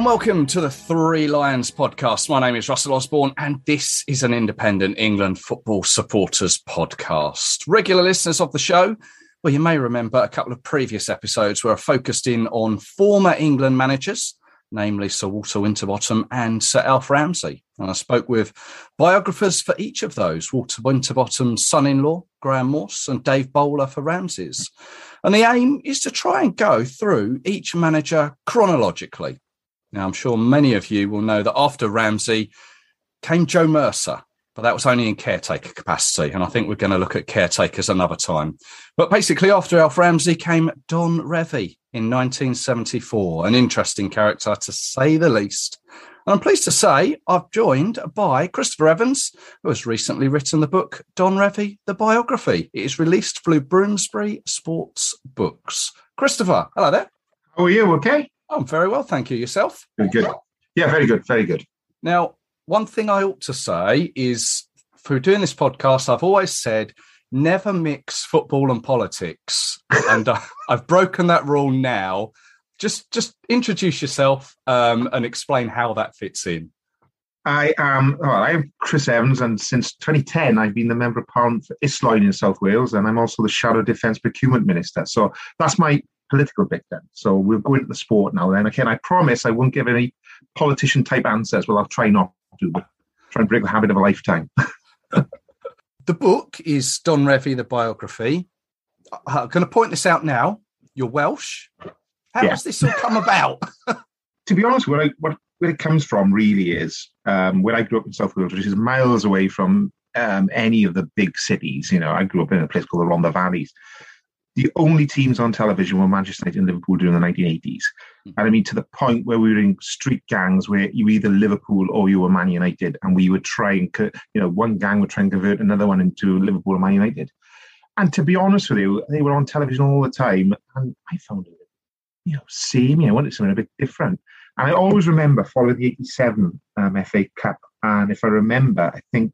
And welcome to the Three Lions podcast. My name is Russell Osborne, and this is an independent England football supporters podcast. Regular listeners of the show, well, you may remember a couple of previous episodes where I focused in on former England managers, namely Sir Walter Winterbottom and Sir Alf Ramsey. And I spoke with biographers for each of those Walter Winterbottom's son in law, Graham Morse, and Dave Bowler for Ramsey's. And the aim is to try and go through each manager chronologically now, I'm sure many of you will know that after Ramsey came Joe Mercer, but that was only in caretaker capacity. And I think we're going to look at caretakers another time. But basically, after Alf Ramsey came Don Revie in 1974, an interesting character to say the least. And I'm pleased to say I've joined by Christopher Evans, who has recently written the book Don Revie, the biography. It is released through Bloomsbury Sports Books. Christopher, hello there. How are you? Okay. I'm very well, thank you. Yourself? Very good. Yeah, very good. Very good. Now, one thing I ought to say is through doing this podcast, I've always said never mix football and politics. and uh, I've broken that rule now. Just just introduce yourself um, and explain how that fits in. I am well, I'm Chris Evans, and since 2010, I've been the Member of Parliament for Islwyn in South Wales, and I'm also the Shadow Defence Procurement Minister. So that's my political bit then. So we'll go into the sport now then. Again, I promise I won't give any politician type answers. Well, I'll try not to, but try and break the habit of a lifetime. the book is Don Revie, the biography. I'm going to point this out now. You're Welsh. How yeah. does this all come about? to be honest, where, I, what, where it comes from really is um, where I grew up in South Wales, which is miles away from um, any of the big cities. You know, I grew up in a place called the Rhondda Valleys the only teams on television were Manchester United and Liverpool during the 1980s. Mm-hmm. And I mean, to the point where we were in street gangs where you were either Liverpool or you were Man United, and we would try and, you know, one gang would try and convert another one into Liverpool or Man United. And to be honest with you, they were on television all the time, and I found it, you know, samey. I wanted something a bit different. And I always remember following the 87 um, FA Cup. And if I remember, I think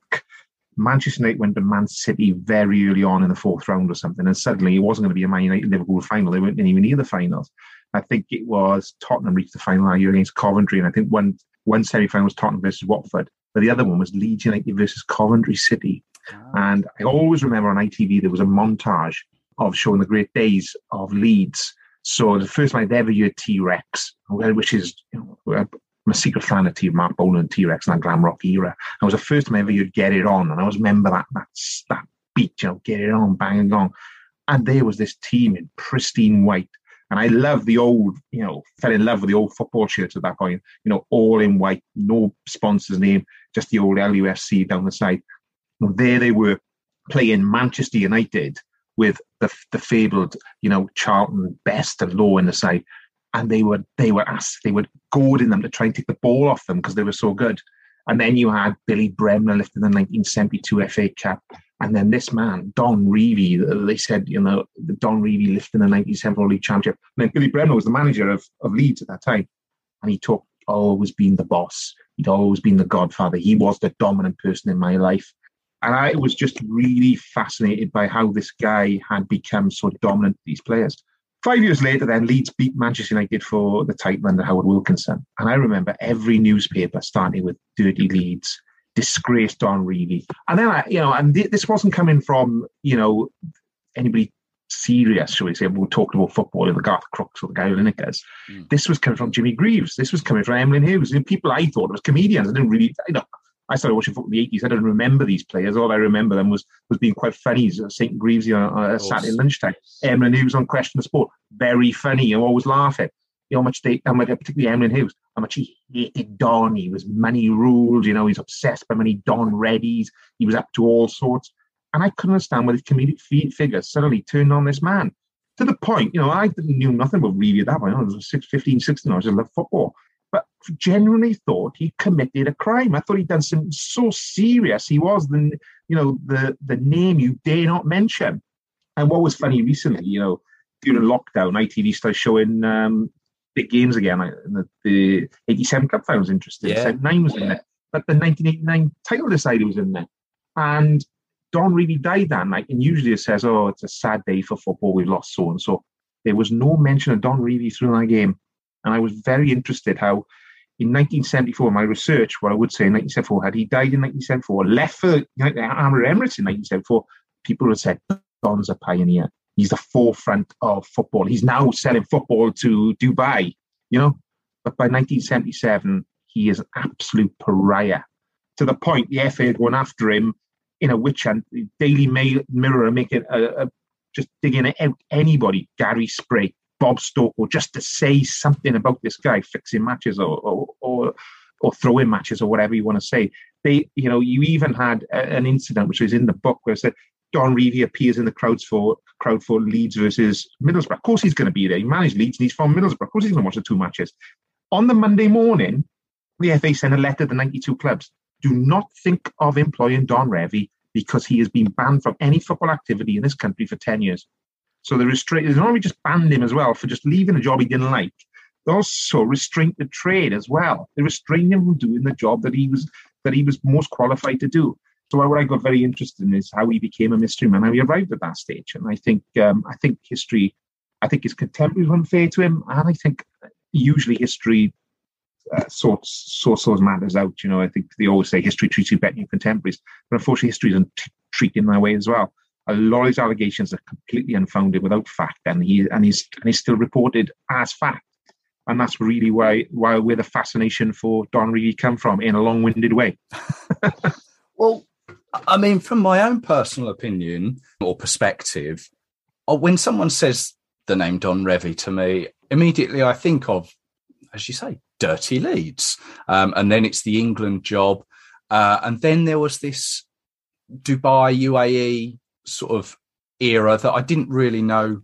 Manchester United went to Man City very early on in the fourth round or something, and suddenly it wasn't going to be a Man United Liverpool final. They weren't even near the finals. I think it was Tottenham reached the final that year against Coventry, and I think one one semi final was Tottenham versus Watford, but the other one was Leeds United versus Coventry City. Oh. And I always remember on ITV there was a montage of showing the great days of Leeds. So the first time I'd ever heard T Rex, which is you know, I'm secret fan of Marc Bolan and T Rex and that glam rock era. It was the first time ever you'd get it on, and I always remember that that that beat, you know, get it on, bang and gong. And there was this team in pristine white. And I love the old, you know, fell in love with the old football shirts at that point, you know, all in white, no sponsor's name, just the old LUFC down the side. And there they were playing Manchester United with the, the fabled, you know, Charlton Best and Law in the side and they were they were asked they were goading them to try and take the ball off them because they were so good. And then you had Billy Bremner lifting the 1972 FA Cup, and then this man Don Revie. They said you know Don Revie lifting the 1974 League Championship. And then Billy Bremner was the manager of of Leeds at that time, and he talked always been the boss. He'd always been the godfather. He was the dominant person in my life. And I was just really fascinated by how this guy had become so dominant, these players. Five years later, then Leeds beat Manchester United for the title under Howard Wilkinson. And I remember every newspaper starting with Dirty Leeds, disgraced Don Revie. And then I, you know, and th- this wasn't coming from, you know, anybody serious, shall we say, we talked about football, in the Garth Crooks or the Gary Linekers. Mm. This was coming from Jimmy Greaves. This was coming from Emlyn Hughes. And people I thought was comedians. I didn't really, you know, I started watching football in the 80s. I don't remember these players. All I remember them was was being quite funny. St. Greaves on uh, a Saturday lunchtime. Emlyn Hughes on Question of Sport. Very funny. You always laughing. You know how much they, how much, particularly Emlyn Hughes, how much he hated Don. He was money ruled. You know, he's obsessed by money. Don Readies. He was up to all sorts. And I couldn't understand why his comedic figure suddenly turned on this man. To the point, you know, I knew nothing about really that point. I was 15, 16. I just loved football. But genuinely thought he committed a crime. I thought he'd done something so serious. He was the, you know, the the name you dare not mention. And what was funny recently, you know, during lockdown, ITV started showing um, big games again. The, the 87 Cup final was interesting. Yeah. 79 was in there. But the 1989 title decider was in there. And Don Revie died that night. And usually it says, oh, it's a sad day for football. We've lost so and so. There was no mention of Don Revie through that game. And I was very interested how in 1974, my research, what I would say in 1974, had he died in 1974, left for know, Arab Emirates in 1974, people would said, Don's a pioneer. He's the forefront of football. He's now selling football to Dubai, you know. But by 1977, he is an absolute pariah to the point the FA are going after him in a witch hunt. Daily Mail, Mirror making a, uh, a, uh, just digging out anybody, Gary Sprake, Bob Stokoe, just to say something about this guy fixing matches or or, or, or throwing matches or whatever you want to say. They, you know, you even had a, an incident which is in the book where it said Don Revie appears in the crowds for crowd for Leeds versus Middlesbrough. Of course, he's going to be there. He managed Leeds and he's from Middlesbrough. Of course, he's going to watch the two matches. On the Monday morning, the FA sent a letter to the 92 clubs. Do not think of employing Don Revie because he has been banned from any football activity in this country for 10 years. So they restrained, they not only just banned him as well for just leaving a job he didn't like, they also restrained the trade as well. They restrained him from doing the job that he was that he was most qualified to do. So what I got very interested in is how he became a mystery man, how he arrived at that stage. And I think um, I think history, I think his contemporaries were unfair to him, and I think usually history uh, sorts sorts those matters out. You know, I think they always say history treats you better than your contemporaries, but unfortunately, history doesn't t- treat that way as well. A lot of his allegations are completely unfounded, without fact, and he and he's and he's still reported as fact. And that's really why why where the fascination for Don Revie come from in a long-winded way. well, I mean, from my own personal opinion or perspective, uh, when someone says the name Don Revie to me, immediately I think of, as you say, dirty Leeds Um, and then it's the England job. Uh, and then there was this Dubai UAE sort of era that I didn't really know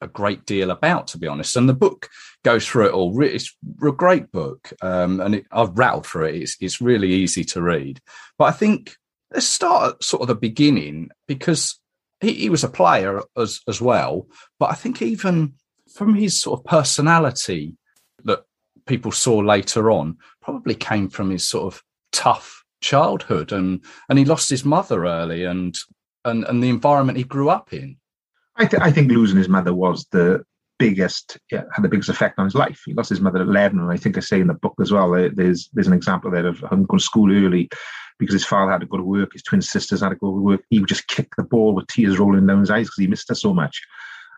a great deal about, to be honest. And the book goes through it all. It's a great book, um, and it, I've rattled through it. It's, it's really easy to read. But I think let's start at sort of the beginning because he, he was a player as as well. But I think even from his sort of personality that people saw later on probably came from his sort of tough childhood and and he lost his mother early and and and the environment he grew up in i, th- I think losing his mother was the biggest yeah, had the biggest effect on his life he lost his mother at 11 and i think i say in the book as well there's there's an example there of him going to school early because his father had to go to work, his twin sisters had to go to work. He would just kick the ball with tears rolling down his eyes because he missed her so much.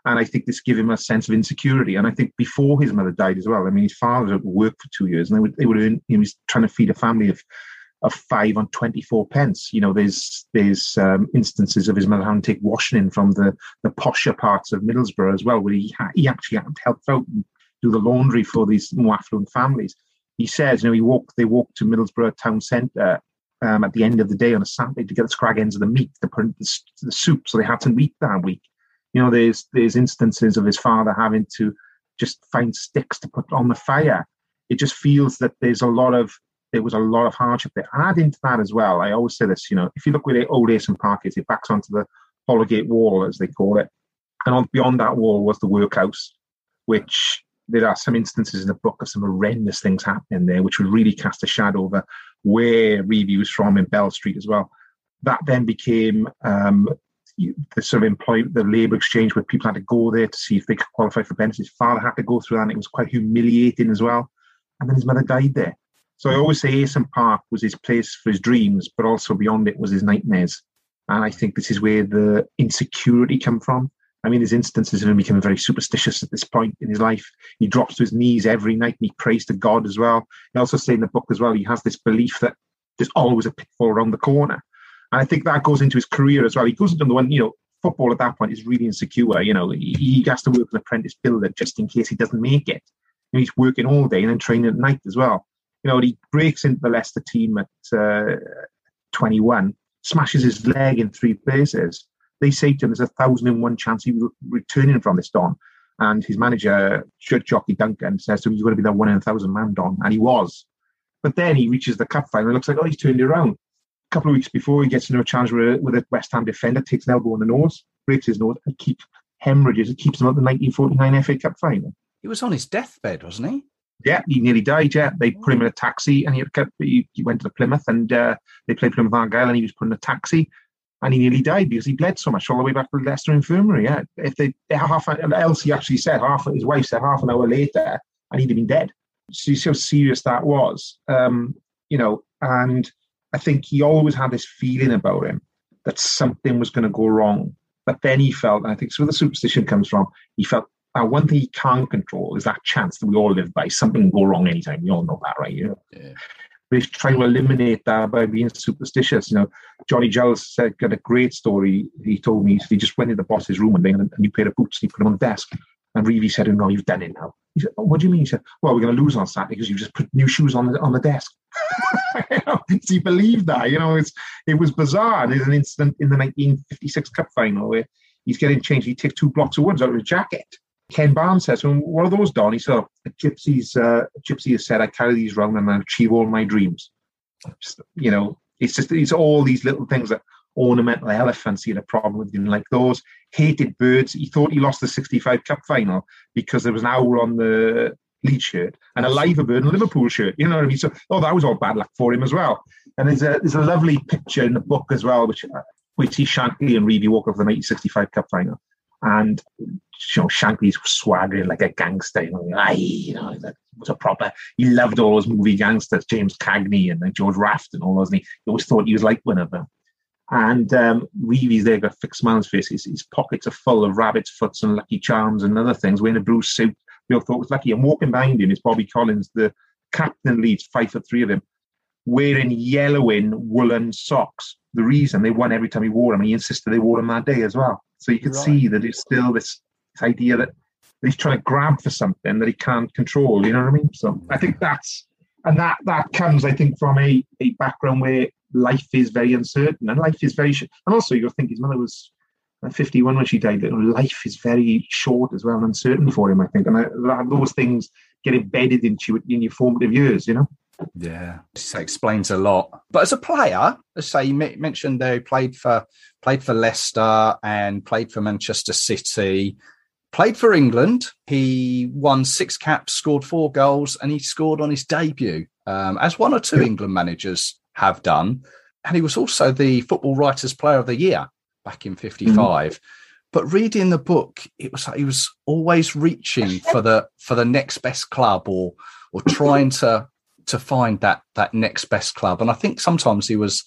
And I think this gave him a sense of insecurity. And I think before his mother died as well, I mean, his father at for two years and they would, they would earn, he was trying to feed a family of, of five on 24 pence. You know, there's there's um, instances of his mother having to take washing in from the, the posher parts of Middlesbrough as well, where he, ha- he actually had to help out and do the laundry for these more affluent families. He says, you know, he walked, they walked to Middlesbrough town centre um, at the end of the day on a Saturday to get the scrag ends of the meat, the, the, the soup, so they had to meat that week. You know, there's there's instances of his father having to just find sticks to put on the fire. It just feels that there's a lot of there was a lot of hardship there. Add into that as well. I always say this, you know, if you look where the old Ayresome Park is, it backs onto the Holgate Wall, as they call it, and on beyond that wall was the workhouse, which there are some instances in the book of some horrendous things happening there, which would really cast a shadow over where Revie was from in Bell Street as well. That then became um, the sort of employ the labour exchange where people had to go there to see if they could qualify for benefits. Father had to go through that, and it was quite humiliating as well. And then his mother died there. So I always say Ayresome Park was his place for his dreams, but also beyond it was his nightmares. And I think this is where the insecurity come from. I mean, there's instances of him becoming very superstitious at this point in his life. He drops to his knees every night and he prays to God as well. He also say in the book as well, he has this belief that there's always a pitfall around the corner. And I think that goes into his career as well. He goes into the one, you know, football at that point is really insecure. You know, he, he has to work as an apprentice builder just in case he doesn't make it. And he's working all day and then training at night as well. You know, he breaks into the Leicester team at uh, 21, smashes his leg in three places they say to him there's a thousand and one chance he will returning from this Don. And his manager, Johnny Duncan, says to him, You're going to be that one in a thousand man, Don. And he was. But then he reaches the cup final. It looks like, oh, he's turned it around. A couple of weeks before, he gets into a challenge with a, with a West Ham defender, takes an elbow on the nose, breaks his nose, and keeps hemorrhages. It keeps him at the 1949 FA Cup final. He was on his deathbed, wasn't he? Yeah, he nearly died. Yeah, they put him in a taxi, and he, had, he, he went to Plymouth, and uh, they played Plymouth Argyle, and he was put in a taxi, and he nearly died because he bled so much all the way back to the Leicester Infirmary. Yeah, if they half, an Elsie actually said half, his wife said half an hour later, and he'd have been dead. So see how serious that was, um, you know. And I think he always had this feeling about him that something was going to go wrong. But then he felt, and I think it's where the superstition comes from. He felt uh, one thing he can't control is that chance that we all live by. Something will go wrong anytime. We all know that, right? You know? Yeah. But he's trying to eliminate that by being superstitious. You know, Johnny Giles said, got a great story. He told me he just went in the boss's room and they had a new pair of boots and he put them on the desk. And Revie said, oh, no, you've done it now. He said, oh, what do you mean? He said, well, we're going to lose on Saturday because you just put new shoes on the on the desk. you know, he believed that. You know, it's it was bizarre. And there's an incident in the 1956 Cup final where he's getting changed. He takes two blocks of wood out of his jacket Ken Barnes says, well, what are those, Don? He said, a gypsy's, uh, a gypsy has said, I carry these around and I achieve all my dreams. Just, you know, it's just, it's all these little things that ornamental elephants he had a problem with, know, like those hated birds. He thought he lost the 65 Cup final because there was an owl on the lead shirt and a liver bird in a Liverpool shirt. You know what I mean? So, oh, that was all bad luck for him as well. And there's a, there's a lovely picture in the book as well, which, which he Shankly and Revie walk over the 1965 Cup final. And you know, Shankly's swaggering like a gangster, you know, aye, you know, that was a proper, he loved all those movie gangsters, James Cagney and George Raft and all those, and he, always thought he was like one of them. And um, Revie's there, got a fixed his face. His, his, pockets are full of rabbit's foots and lucky charms and other things, wearing a blue suit. We all thought was lucky. And walking behind him is Bobby Collins, the captain Leeds, five foot three of him, wearing yellowing woolen socks. The reason they won every time he wore them, and he insisted they wore them that day as well. So you could right. see that it's still this this idea that he's trying to grab for something that he can't control. You know what I mean? So I think that's and that that comes, I think, from a, a background where life is very uncertain and life is very. Short. And also, you think his mother was uh, 51 when she died. Life is very short as well and uncertain for him. I think, and I, those things get embedded into you in your formative years. You know. Yeah, this explains a lot. But as a player, let's say you mentioned they played for played for Leicester and played for Manchester City played for England. He won six caps, scored four goals, and he scored on his debut, um, as one or two England managers have done. And he was also the Football Writers Player of the Year back in '55. Mm-hmm. But reading the book, it was like he was always reaching for the for the next best club or or trying to to find that that next best club. And I think sometimes he was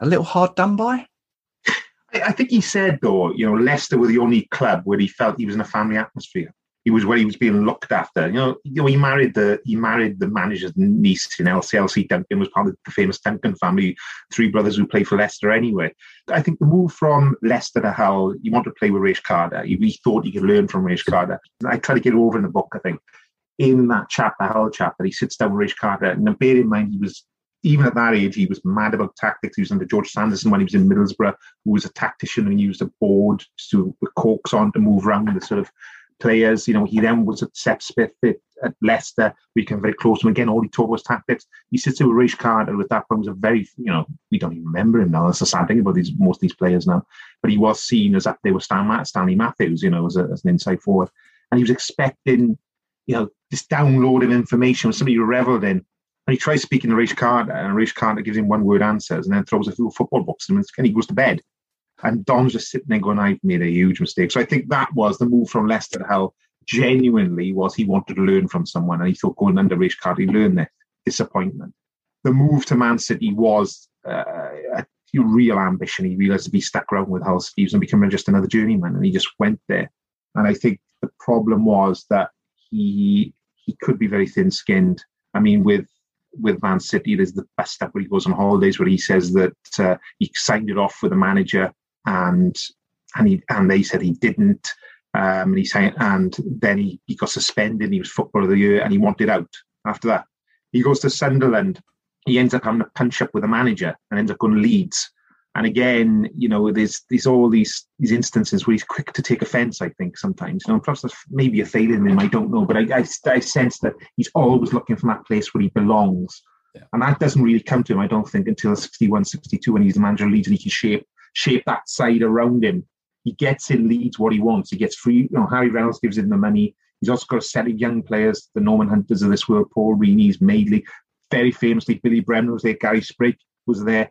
a little hard done by. I think he said though, you know, Leicester were the only club where he felt he was in a family atmosphere. He was where he was being looked after. You know, you know, he married the he married the manager's niece in LCLC. Duncan was part of the famous Duncan family, three brothers who played for Leicester anyway. I think the move from Leicester to Hull, he wanted to play with Raich Carter. He, he thought he could learn from Raich Carter. I try to get over in the book, I think, in that chapter, Hull chapter, he sits down with Raich Carter. And bear in mind, he was even at that age, he was mad about tactics. He was under George Sanderson when he was in Middlesbrough, who was a tactician and used a board to with corks on to move around the sort of players. You know, he then was at Sep Smith at, at Leicester. We came very close to him again. All he taught was tactics. He sits there with Raich Carter, with that point was a very, you know, we don't even remember him now. That's the sad thing about these most of these players now. But he was seen as up there with Stan, Stanley Matthews, you know, as, a, as an inside forward. And he was expecting, you know, this download of information, somebody who revelled in and he tries speaking to Raich Carter, and Raich Carter gives him one word answers and then throws a few football books at him and he goes to bed. And Don's just sitting there going, I've made a huge mistake. So I think that was the move from Leicester to Hull genuinely was he wanted to learn from someone and he thought going under Raich Carter, he learned there. Disappointment. The move to Man City was uh, a real ambition. He realised to be stuck around with Hull Steves and becoming just another journeyman and he just went there. And I think the problem was that he he could be very thin skinned. I mean, with with Man City, there's the best stuff where he goes on holidays where he says that uh, he signed it off with a manager and and he and they said he didn't. Um, and he saying, and then he, he got suspended. He was footballer of the year, and he wanted out after that. He goes to Sunderland. He ends up having a punch up with a manager and ends up going to Leeds. And again, you know, there's there's all these these instances where he's quick to take offence. I think sometimes, you know, perhaps there's maybe a failing in him. I don't know, but I, I, I sense that he's always looking for that place where he belongs. Yeah. And that doesn't really come to him, I don't think, until 61, 62 when he's the manager of Leeds and he can shape shape that side around him. He gets in Leeds what he wants. He gets free. You know, Harry Reynolds gives him the money. He's also got a set of young players, the Norman Hunters of this world, Paul Reaneys, Madeley, very famously, Billy Bremner was there, Gary Sprake was there.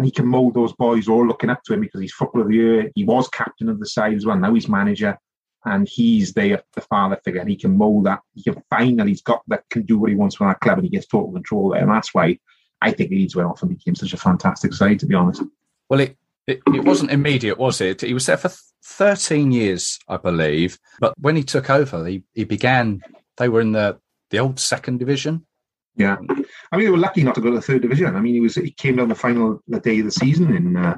And he can mould those boys all looking up to him because he's footballer of the year. He was captain of the side as well. Now he's manager and he's there, the father figure, and he can mould that. He can find that he's got that can do what he wants for that club, and he gets total control there. And that's why I think Leeds went off and became such a fantastic side, to be honest. Well, it it, it wasn't immediate, was it? He was there for 13 years, I believe. But when he took over, he, he began, they were in the, the old second division. Yeah. I mean, they were lucky not to go to the third division. I mean, he was he came down the final the day of the season in uh,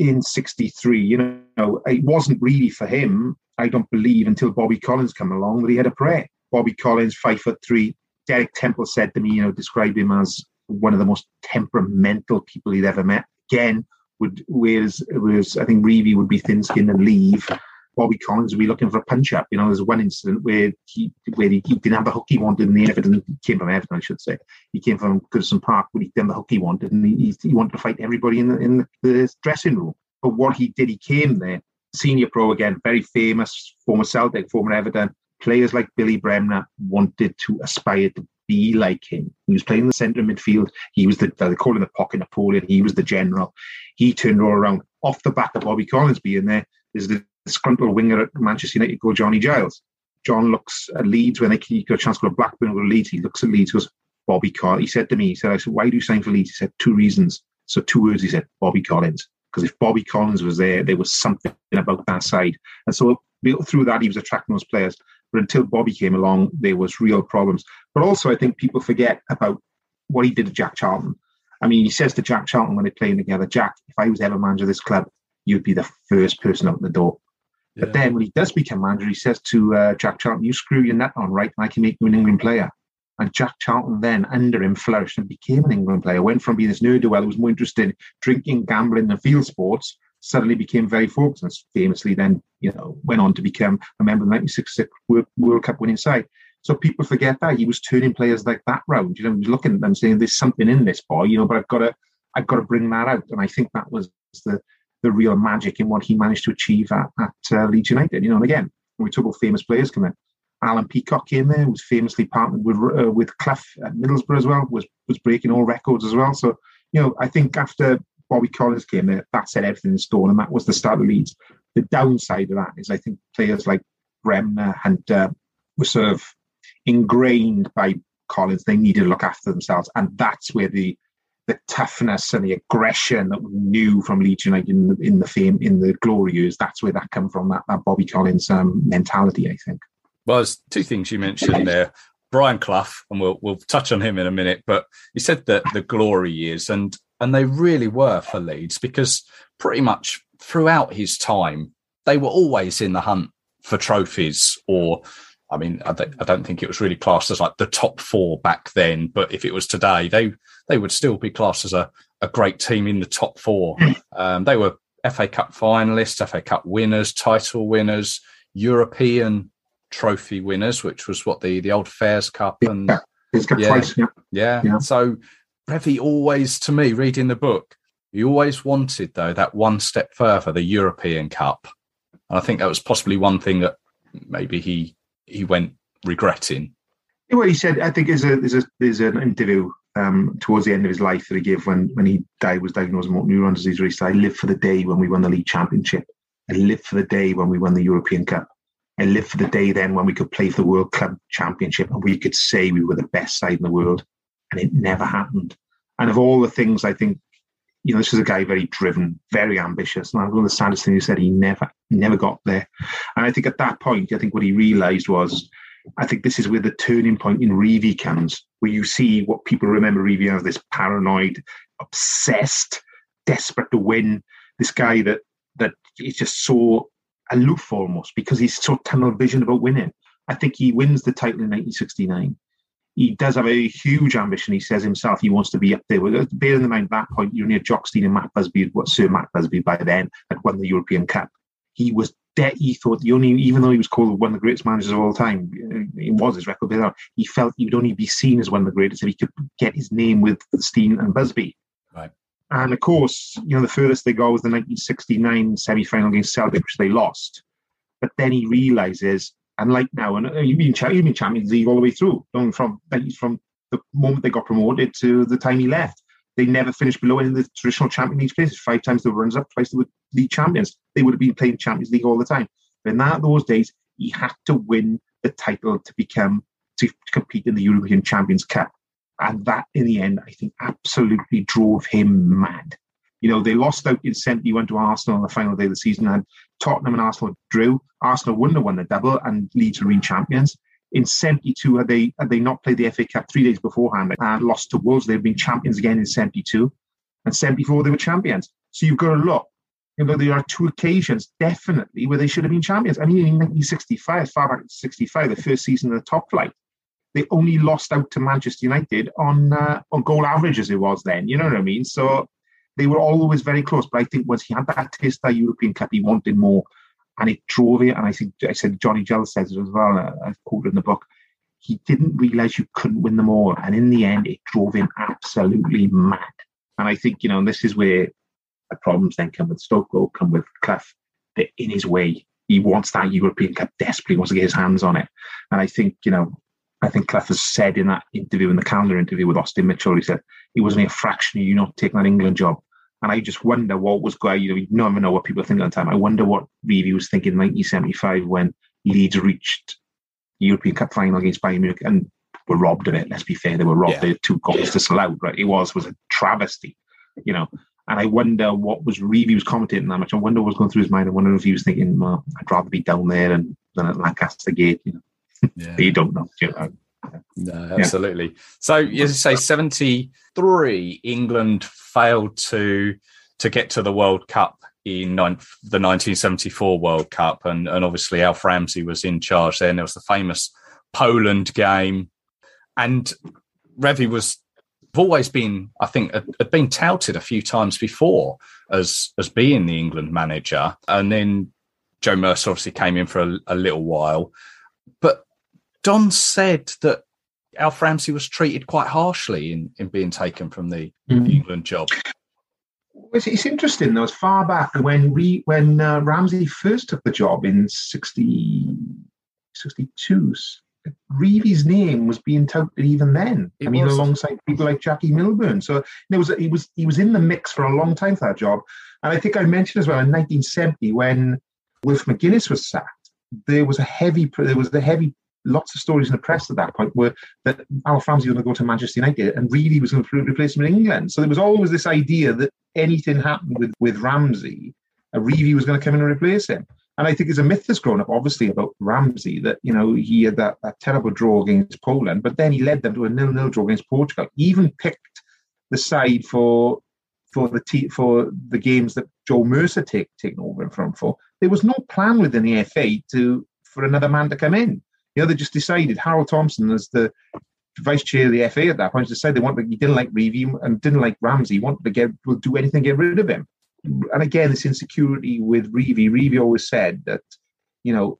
in '63. You know, it wasn't really for him. I don't believe until Bobby Collins came along that he had a prayer. Bobby Collins, five foot three. Derek Temple said to me, you know, described him as one of the most temperamental people he'd ever met. Again, would whereas whereas I think Revie would be thin skinned and leave. Bobby Collins would be looking for a punch up. You know, there's one incident where he where he, he didn't have the hook he wanted in the Everton. He came from Everton, I should say. He came from Goodison Park, but he didn't the hook he wanted, and he, he wanted to fight everybody in the in the dressing room. But what he did, he came there, senior pro again, very famous, former Celtic, former Everton. Players like Billy Bremner wanted to aspire to be like him. He was playing the centre midfield. He was the they call him the pocket Napoleon. He was the general. He turned all around off the back of Bobby Collins being there. There's the disgruntled winger at Manchester United called Johnny Giles. John looks at Leeds when they got a chance to go to Blackburn or Leeds. He looks at Leeds, goes, Bobby Collins. He said to me, he said, I said, why do you sign for Leeds? He said, two reasons. So two words, he said, Bobby Collins. Because if Bobby Collins was there, there was something about that side. And so through that, he was attracting those players. But until Bobby came along, there was real problems. But also, I think people forget about what he did to Jack Charlton. I mean, he says to Jack Charlton when they're playing together, Jack, if I was ever manager of this club, you'd be the first person out the door. Yeah. But then when he does become manager, he says to uh, Jack Charlton, you screw your nut on, right? And I can make you an England player. And Jack Charlton then, under him, flourished and became an England player. Went from being this nerd-do-well who was more interested in drinking, gambling, and field sports, suddenly became very focused and famously then, you know, went on to become a member of the 1966 World, World Cup winning side. So people forget that he was turning players like that round. You know, he was looking at them saying, "There's something in this boy," you know. But I've got to, I've got to bring that out. And I think that was the the real magic in what he managed to achieve at, at uh, Leeds United. You know, and again, we talk about famous players coming, in, Alan Peacock came there, was famously partnered with uh, with Clough at Middlesbrough as well, was was breaking all records as well. So you know, I think after Bobby Collins came there, that set everything in stone, and that was the start of Leeds. The downside of that is I think players like Bremner and uh, were sort of ingrained by Collins. They needed to look after themselves, and that's where the the toughness and the aggression that we knew from Leeds United in the, in the fame in the glory years. That's where that come from. That that Bobby Collins um, mentality, I think. Well, there's two things you mentioned there. Brian Clough, and we'll we'll touch on him in a minute. But you said that the glory years, and and they really were for Leeds because pretty much throughout his time, they were always in the hunt for trophies or I mean, I, I, don't think it was really classed as like the top four back then, but if it was today, they they would still be classed as a, a great team in the top four. Um, they were FA Cup finalists, FA Cup winners, title winners, European trophy winners, which was what the the old Fairs Cup and yeah, yeah, yeah. yeah. yeah. So Brevi always, to me, reading the book, he always wanted though that one step further, the European Cup, and I think that was possibly one thing that maybe he he went regretting. What he said, I think is a there's a there's an interview um, towards the end of his life that he gave when when he died was diagnosed with motor neuron disease. Where he said, "I live for the day when we won the league championship. I live for the day when we won the European Cup. I live for the day then when we could play for the World Club Championship and we could say we were the best side in the world." And it never happened. And of all the things, I think you know, this was a guy very driven, very ambitious. And one of the saddest things he said, he never, never got there. And I think at that point, I think what he realized was, I think this is where the turning point in Revie comes, where you see what people remember Revie as this paranoid, obsessed, desperate to win, this guy that that is just so aloof almost because he's so tunnel vision about winning. I think he wins the title in 1969 he does have a huge ambition. He says himself he wants to be up there. Bearing in mind, at that point, you're near Jock Stein and Matt Busby, what Sir Matt Busby by then had won the European Cup. He was dead. He thought the only, even though he was called one of the greatest managers of all time, uh, it was his record. He felt he would only be seen as one of the greatest if he could get his name with Stein and Busby. Right. And of course, you know, the furthest they go was the 1969 semi final against Celtic, which they lost. But then he realizes, and like now, and uh, you've been, you've been Champions League all the way through, from from the moment they got promoted to the time he left. They never finished below in the traditional Champions League places. Five times they were runners up, twice they were league champions. They would have been playing Champions League all the time. But in that those days, he had to win the title to become to compete in the European Champions Cup. And that, in the end, I think absolutely drove him mad. You know, they lost out in 71 to Arsenal on the final day of the season, and Tottenham and Arsenal drew. Arsenal wouldn't have won the double, and Leeds were champions. In 72, had they had they not played the FA Cup three days beforehand and lost to Wolves, they'd been champions again in 72. And 74, they were champions. So you've got to look. You know, there are two occasions definitely where they should have been champions. I mean, in 1965, far back in 65, the first season of the top flight, they only lost out to Manchester United on uh, on goal average as it was then. You know what I mean? So they were always very close. But I think once he had that taste of that European Cup, he wanted more, and it drove it. And I think I said Johnny Gill says it as well. I've quoted in the book. He didn't realise you couldn't win them all, and in the end, it drove him absolutely mad. And I think you know, this is where the problems then come with Stoke come with Clough. That in his way, he wants that European Cup desperately, wants to get his hands on it. And I think you know, I think Clough has said in that interview, in the calendar interview with Austin Mitchell, he said it was only a fraction of you not taking that England job. And I just wonder what was going. You know, you never know what people think at the time. I wonder what Revie was thinking in 1975 when Leeds reached European Cup final against Bayern Munich and were robbed of it. Let's be fair, they were robbed. Yeah. They had two goals yeah. disallowed. Right, it was was a travesty. You know, and I wonder what was Revie was commentating that much. I wonder what was going through his mind. I wonder if he was thinking, well, I'd rather be down there and than at Lancaster Gate. You know, yeah. you don't know. You know no, absolutely. Yeah. So, as you say, seventy three, England failed to to get to the World Cup in the 1974 World Cup, and and obviously Alf Ramsey was in charge then. There was the famous Poland game, and Revie was always been, I think, had been touted a few times before as as being the England manager, and then Joe Mercer obviously came in for a, a little while, but Don said that Alf Ramsey was treated quite harshly in, in being taken from the, mm. the England job. It's, it's, interesting though. As far back when we when uh, Ramsey first took the job in 60, 62, Revie's name was being touted even then. It I mean, was. alongside people like Jackie Milburn. So there was he was he was in the mix for a long time for that job. And I think I mentioned as well in 1970 when Wilf McGuinness was sacked, there was a heavy there was a heavy lots of stories in the press at that point were that Alf Ramsey was going to go to Manchester United and really was going to replace him in England. So there was always this idea that anything happened with, with Ramsey, uh, a Revie was going to come in and replace him. And I think there's a myth that's grown up, obviously, about Ramsey that, you know, he had that, that terrible draw against Poland, but then he led them to a nil-nil draw against Portugal. Even picked the side for for the t- for the games that Joe Mercer take taken over from for. There was no plan within the FA to for another man to come in. You know, they just decided Harold Thompson as the vice chair of the FA at that point decided they wanted he didn't like Revie and didn't like Ramsey. Wanted to get will do anything get rid of him. And again, this insecurity with Revie. Revie always said that, you know,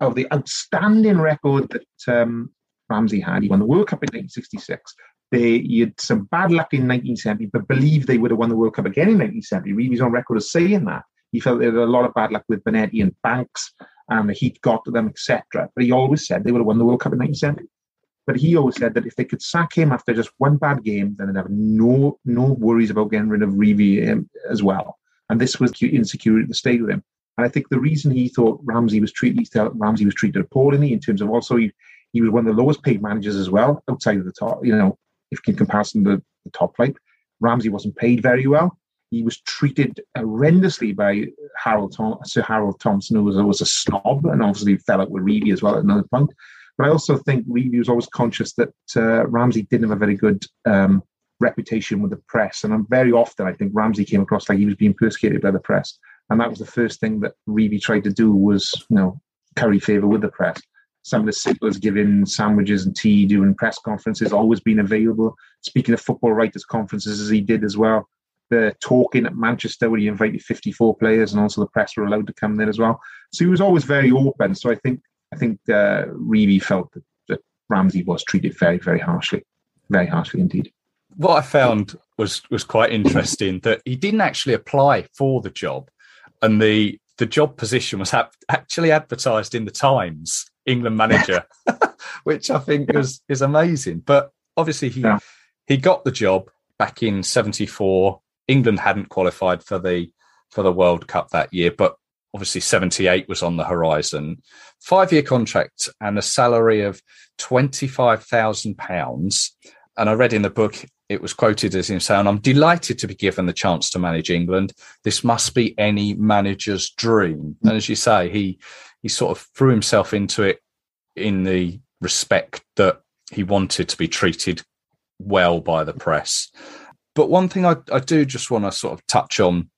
of the outstanding record that um, Ramsey had, he won the World Cup in 1966. They he had some bad luck in 1970, but believed they would have won the World Cup again in 1970. Revie's on record as saying that. He felt there had a lot of bad luck with Bonetti and Banks and the heat got to them, etc. But he always said they would have won the World Cup in 1970. But he always said that if they could sack him after just one bad game, then they'd have no no worries about getting rid of Revie um, as well. And this was insecurity that stayed with him. And I think the reason he thought Ramsey was treated, Ramsey was treated appallingly in terms of also he, he was one of the lowest paid managers as well outside of the top. You know, if in comparison to the top flight, Ramsey wasn't paid very well he was treated horrendously by Harold Tom- Sir Harold Thompson, who was, always a snob and obviously fell out with Revie as well at another point. But I also think Revie was always conscious that uh, Ramsey didn't have a very good um, reputation with the press. And very often, I think Ramsey came across like he was being persecuted by the press. And that was the first thing that Revie tried to do was, you know, curry favour with the press. Some of the simplers giving sandwiches and tea during press conferences, always being available, speaking of football writers' conferences as he did as well the talking at Manchester where he invited 54 players and also the press were allowed to come there as well. So he was always very open. So I think I think uh, felt that, that Ramsey was treated very, very harshly, very harshly indeed. What I found was was quite interesting that he didn't actually apply for the job, and the the job position was actually advertised in the Times, England manager, which I think was is amazing. But obviously he yeah. he got the job back in '74. England hadn't qualified for the for the World Cup that year, but obviously 78 was on the horizon. Five year contract and a salary of 25,000 pounds. And I read in the book, it was quoted as him saying, I'm delighted to be given the chance to manage England. This must be any manager's dream. And as you say, he, he sort of threw himself into it in the respect that he wanted to be treated well by the press. But one thing I, I do just want to sort of touch on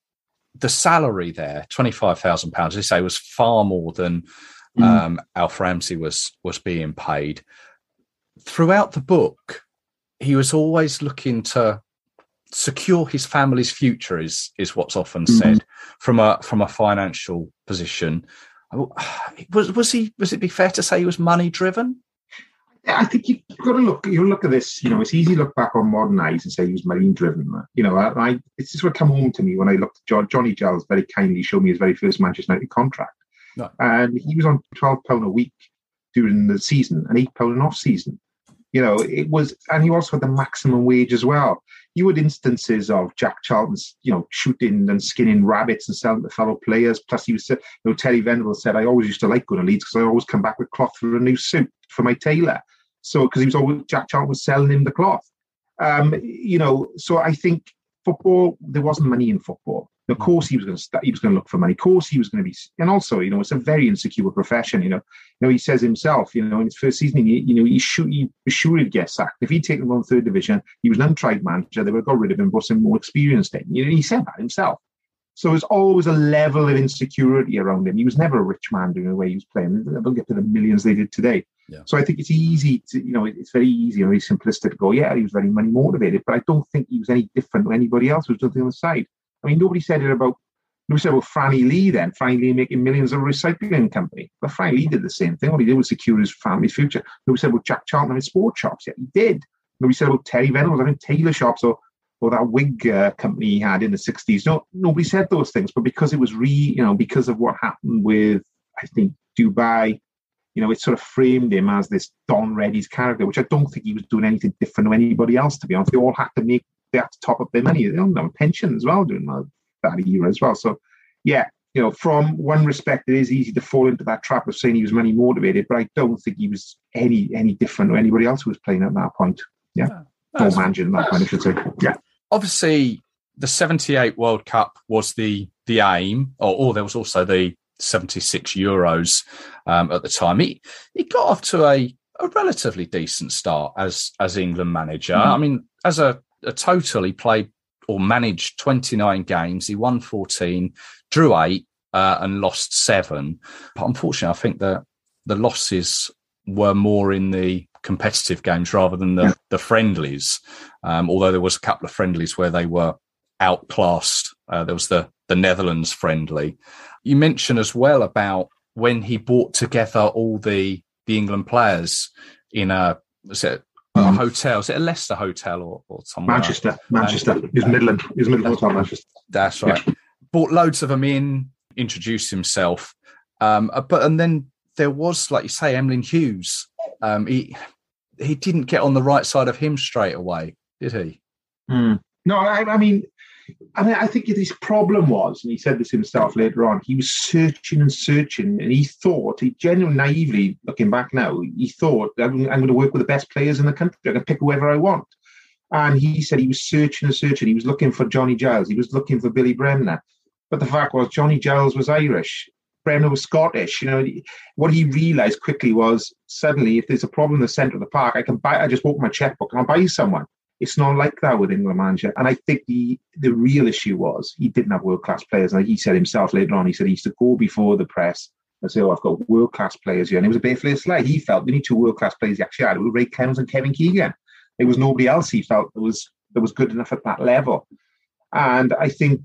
the salary there, twenty five thousand pounds, they say was far more than mm. um, Alf Ramsey was was being paid. Throughout the book, he was always looking to secure his family's future. Is is what's often mm. said from a from a financial position. Was was he? Was it be fair to say he was money driven? I think you've got to look. You look at this. You know, it's easy to look back on modern eyes and say he was marine driven. You know, I, I it's just what come home to me when I looked. John, Johnny Giles very kindly showed me his very first Manchester United contract, no. and he was on twelve pound a week during the season and eight pound an off season. You know, it was, and he also had the maximum wage as well. You had instances of Jack Charlton's, you know, shooting and skinning rabbits and selling to fellow players. Plus, he was, you know, Terry Venables said, I always used to like going to Leeds because I always come back with cloth for a new suit for my tailor. So because he was always Jack Charlton was selling him the cloth. Um, you know, so I think football there wasn't money in football. Of mm. course, he was going to start, he was going to look for money. Of course, he was going to be, and also, you know, it's a very insecure profession. You know, you know, he says himself, you know, in his first season, he, you know, he, should, he was sure he'd get sacked if he'd taken on third division. He was an untried manager; they would have got rid of him, brought some more experienced in. You know, he said that himself. So there's always a level of insecurity around him. He was never a rich man doing the way he was playing. They'll get to the millions they did today. Yeah. So I think it's easy to, you know, it's very easy and very simplistic to go, yeah, he was very money motivated, but I don't think he was any different to anybody else who was doing on the side. I mean, nobody said it about, nobody said about Franny Lee then, Franny Lee making millions of a recycling company. But Franny Lee did the same thing. All he did was secure his family's future. Nobody said about Jack Charlton and sports shops. Yeah, he did. Nobody said about Terry Venables having tailor shops or or that wig uh, company he had in the 60s. No, nobody said those things, but because it was re, you know, because of what happened with, I think, Dubai, you know, it sort of framed him as this Don Readies character, which I don't think he was doing anything different to anybody else, to be honest. They all had to make, they had to top up their money. They don't have a pension as well during that, era as well. So, yeah, you know, from one respect, it is easy to fall into that trap of saying he was money motivated, but I don't think he was any any different to anybody else who was playing at that point. Yeah. Or managing that point, I should say. Yeah obviously the 78 World Cup was the the aim, or, or there was also the 76 Euros um, at the time. He he got off to a, a relatively decent start as as England manager. Mm-hmm. I mean, as a total, he played or managed 29 games. He won 14, drew eight, uh, and lost seven. But unfortunately, I think the the losses were more in the competitive games rather than the, yeah. the friendlies. Um, although there was a couple of friendlies where they were outclassed. Uh, there was the the Netherlands friendly. You mentioned as well about when he brought together all the the England players in a was it a mm. hotel? Is it a Leicester hotel or, or somewhere? Manchester, Manchester. Is Midland. Is Midland hotel Manchester. That's right. Yeah. Brought loads of them in, introduced himself. Um, uh, but and then there was, like you say, Emlyn Hughes. Um, he he didn't get on the right side of him straight away, did he? Mm. No, I, I, mean, I mean, I think his problem was, and he said this himself later on, he was searching and searching, and he thought, he genuinely naively looking back now, he thought, I'm, I'm going to work with the best players in the country. I can pick whoever I want. And he said he was searching and searching. He was looking for Johnny Giles. He was looking for Billy Bremner. But the fact was, Johnny Giles was Irish. Bremner was Scottish. You know, what he realised quickly was suddenly, if there's a problem in the centre of the park, I can buy. I just open my checkbook and I'll buy you someone. It's not like that with England manager. And I think the the real issue was he didn't have world class players. And he said himself later on, he said he used to go before the press and say, "Oh, I've got world class players here." And it was a bit of a He felt we need two world class players. He actually had it with Ray Clemence and Kevin Keegan. There was nobody else he felt that was that was good enough at that level. And I think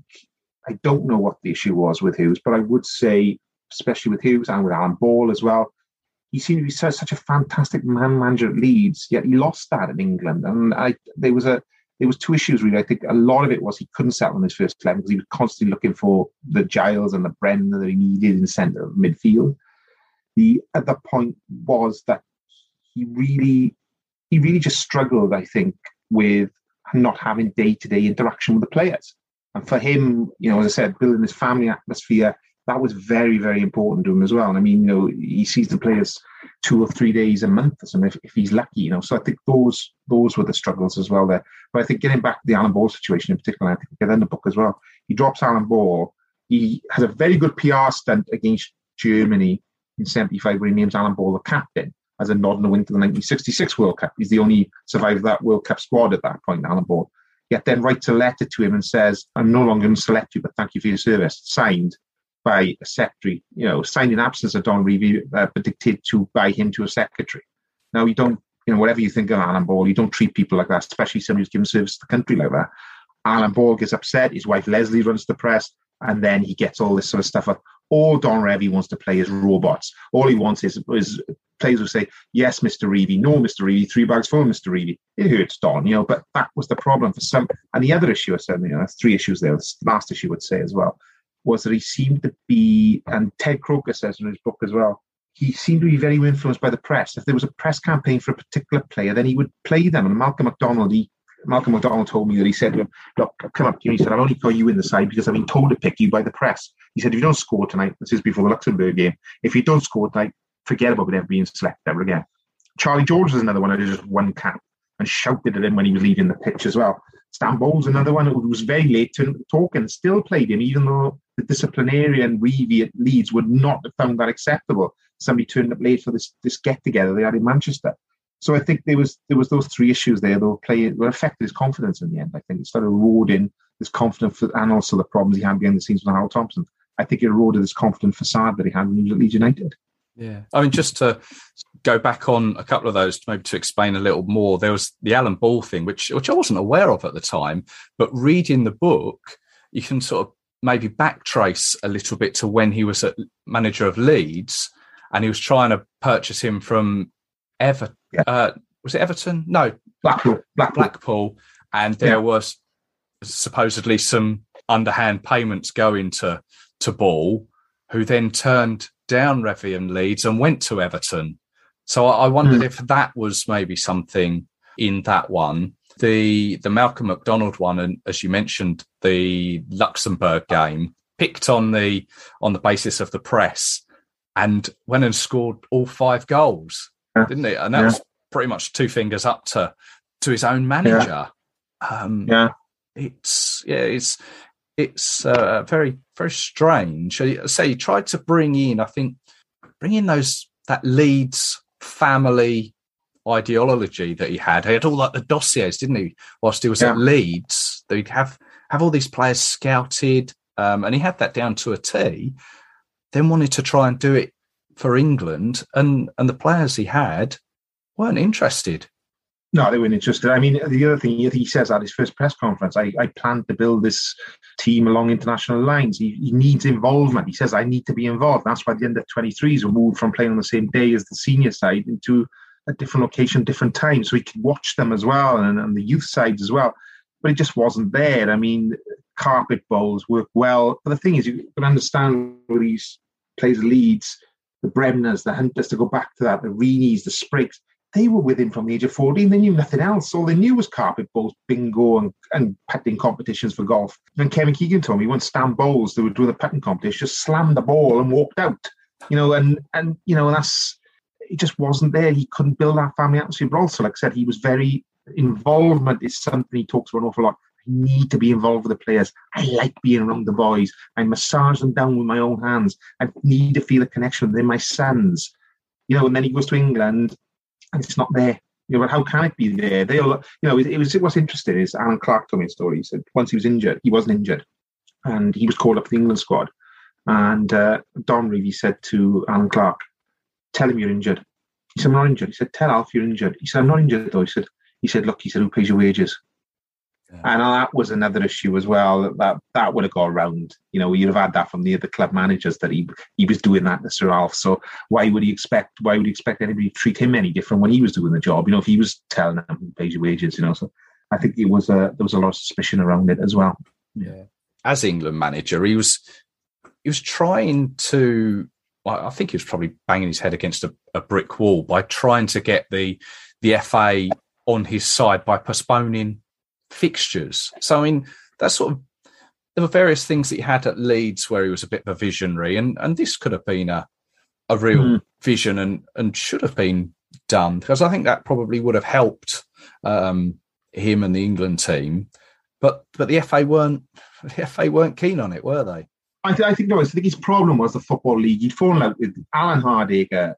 I don't know what the issue was with Hughes, but I would say, especially with Hughes and with Alan Ball as well, he seemed to be such, such a fantastic man manager at Leeds, yet he lost that in England. And I there was a there was two issues really. I think a lot of it was he couldn't settle on his first eleven because he was constantly looking for the Giles and the Brennan that he needed in centre of midfield. The other point was that he really he really just struggled, I think, with not having day to day interaction with the players. And for him, you know, as I said, building this family atmosphere, that was very, very important to him as well. And I mean, you know, he sees the players two or three days a month or something if, if he's lucky, you know. So I think those those were the struggles as well there. But I think getting back to the Alan Ball situation in particular, I think get in the book as well. He drops Alan Ball. He has a very good PR stunt against Germany in 75 where he names Alan Ball the captain as a nod and a win to the 1966 World Cup. He's the only survivor of that World Cup squad at that point, Alan Ball. Yet then writes a letter to him and says, I'm no longer going to select you, but thank you for your service. Signed by a secretary, you know, signed in absence of Don Revie, uh, but dictated to by him to a secretary. Now, you don't, you know, whatever you think of Alan Ball, you don't treat people like that, especially somebody who's given service to the country like that. Alan Ball gets upset. His wife Leslie runs the press, and then he gets all this sort of stuff up. All Don Revie wants to play is robots. All he wants is, is players will say, yes, Mr. Revie, no, Mr. Revie, three bags full, Mr. Revie. It hurts Don, you know, but that was the problem for some. And the other issue, I said, you know, three issues there. The last issue would say as well, was that he seemed to be, and Ted Croker says in his book as well, he seemed to be very influenced by the press. If there was a press campaign for a particular player, then he would play them. And Malcolm McDonald, he Malcolm McDonald told me that he said to him, Look, come up to me. He said, I've only got you in the side because I've been told to pick you by the press. He said, If you don't score tonight, this is before the Luxembourg game, if you don't score tonight, forget about ever being selected ever again. Charlie George was another one who just one cap and shouted at him when he was leaving the pitch as well. Stan Bowles, another one who was very late to talk and still played him, even though the disciplinarian Revie at Leeds would not have found that acceptable. Somebody turned up late for this this get together they had in Manchester. So I think there was there was those three issues there that were playing were affected his confidence in the end. I think it started eroding his confidence and also the problems he had behind the scenes with Harold Thompson. I think it eroded his confident facade that he had when he was at Leeds United. Yeah, I mean, just to go back on a couple of those, maybe to explain a little more, there was the Alan Ball thing, which which I wasn't aware of at the time, but reading the book, you can sort of maybe backtrace a little bit to when he was a manager of Leeds, and he was trying to purchase him from Everton. Yeah. Uh, was it Everton? No, Blackpool. Blackpool. Blackpool. And there yeah. was supposedly some underhand payments going to to Ball, who then turned down Revie and Leeds and went to Everton. So I, I wondered mm. if that was maybe something in that one. The the Malcolm McDonald one, and as you mentioned, the Luxembourg game picked on the on the basis of the press and went and scored all five goals, yeah. didn't it? And that yeah. was pretty much two fingers up to to his own manager. Yeah. Um, yeah. It's yeah, it's it's uh, very very strange. Say he tried to bring in, I think, bring in those that Leeds family ideology that he had. He had all like the dossiers, didn't he? Whilst he was yeah. at Leeds, they'd have have all these players scouted, um, and he had that down to a T. Then wanted to try and do it for England, and and the players he had weren't interested. No, they weren't interested. I mean, the other thing he says at his first press conference, I, I plan to build this team along international lines. He, he, needs involvement. He says, I need to be involved. That's why the under 23s were moved from playing on the same day as the senior side into a different location, different times, so he could watch them as well and, and the youth sides as well. But it just wasn't there. I mean, carpet bowls work well. But the thing is, you can understand these players Leeds, the Bremners, the Hunters, to go back to that, the Reaneys, the Sprakes, they were with him from the age of 14. They knew nothing else. All they knew was carpet bowls, bingo, and, and putting competitions for golf. And Kevin Keegan told me once Stan Bowles, they were doing the putting competition, just slammed the ball and walked out. You know, and and you know, that's he just wasn't there. He couldn't build that family atmosphere. But also, like I said, he was very involvement is something he talks about an awful lot. I need to be involved with the players. I like being around the boys. I massage them down with my own hands. I need to feel a connection them, my sons. You know, and then he goes to England and it's not there. You know, but how can it be there? They all, you know, it, it was what's interesting is Allan Clarke told me a story. He said once he was injured, he wasn't injured, and he was called up to the England squad. And uh, Don Revie said to Allan Clarke, "Tell him you're injured." He said, "I'm not injured." He said, "Tell Alf you're injured." He said, "I'm not injured though." He said, "He said, look," he said, "Who pays your wages?" Yeah. And that was another issue as well. That that would have gone around. You know, you'd have had that from the other club managers that he he was doing that to Sir Alf. So why would he expect why would he expect anybody to treat him any different when he was doing the job? You know, if he was telling them who pays your wages, you know. So I think it was a there was a lot of suspicion around it as well. Yeah. As England manager, he was he was trying to I think he was probably banging his head against a, a brick wall by trying to get the the FA on his side by postponing fixtures. So I mean, that's sort of there were various things that he had at Leeds where he was a bit of a visionary, and and this could have been a a real mm. vision and and should have been done because I think that probably would have helped um, him and the England team. But but the FA weren't the FA weren't keen on it, were they? I, th- I think no. I think his problem was the football league. He'd fallen out with Alan Hardaker.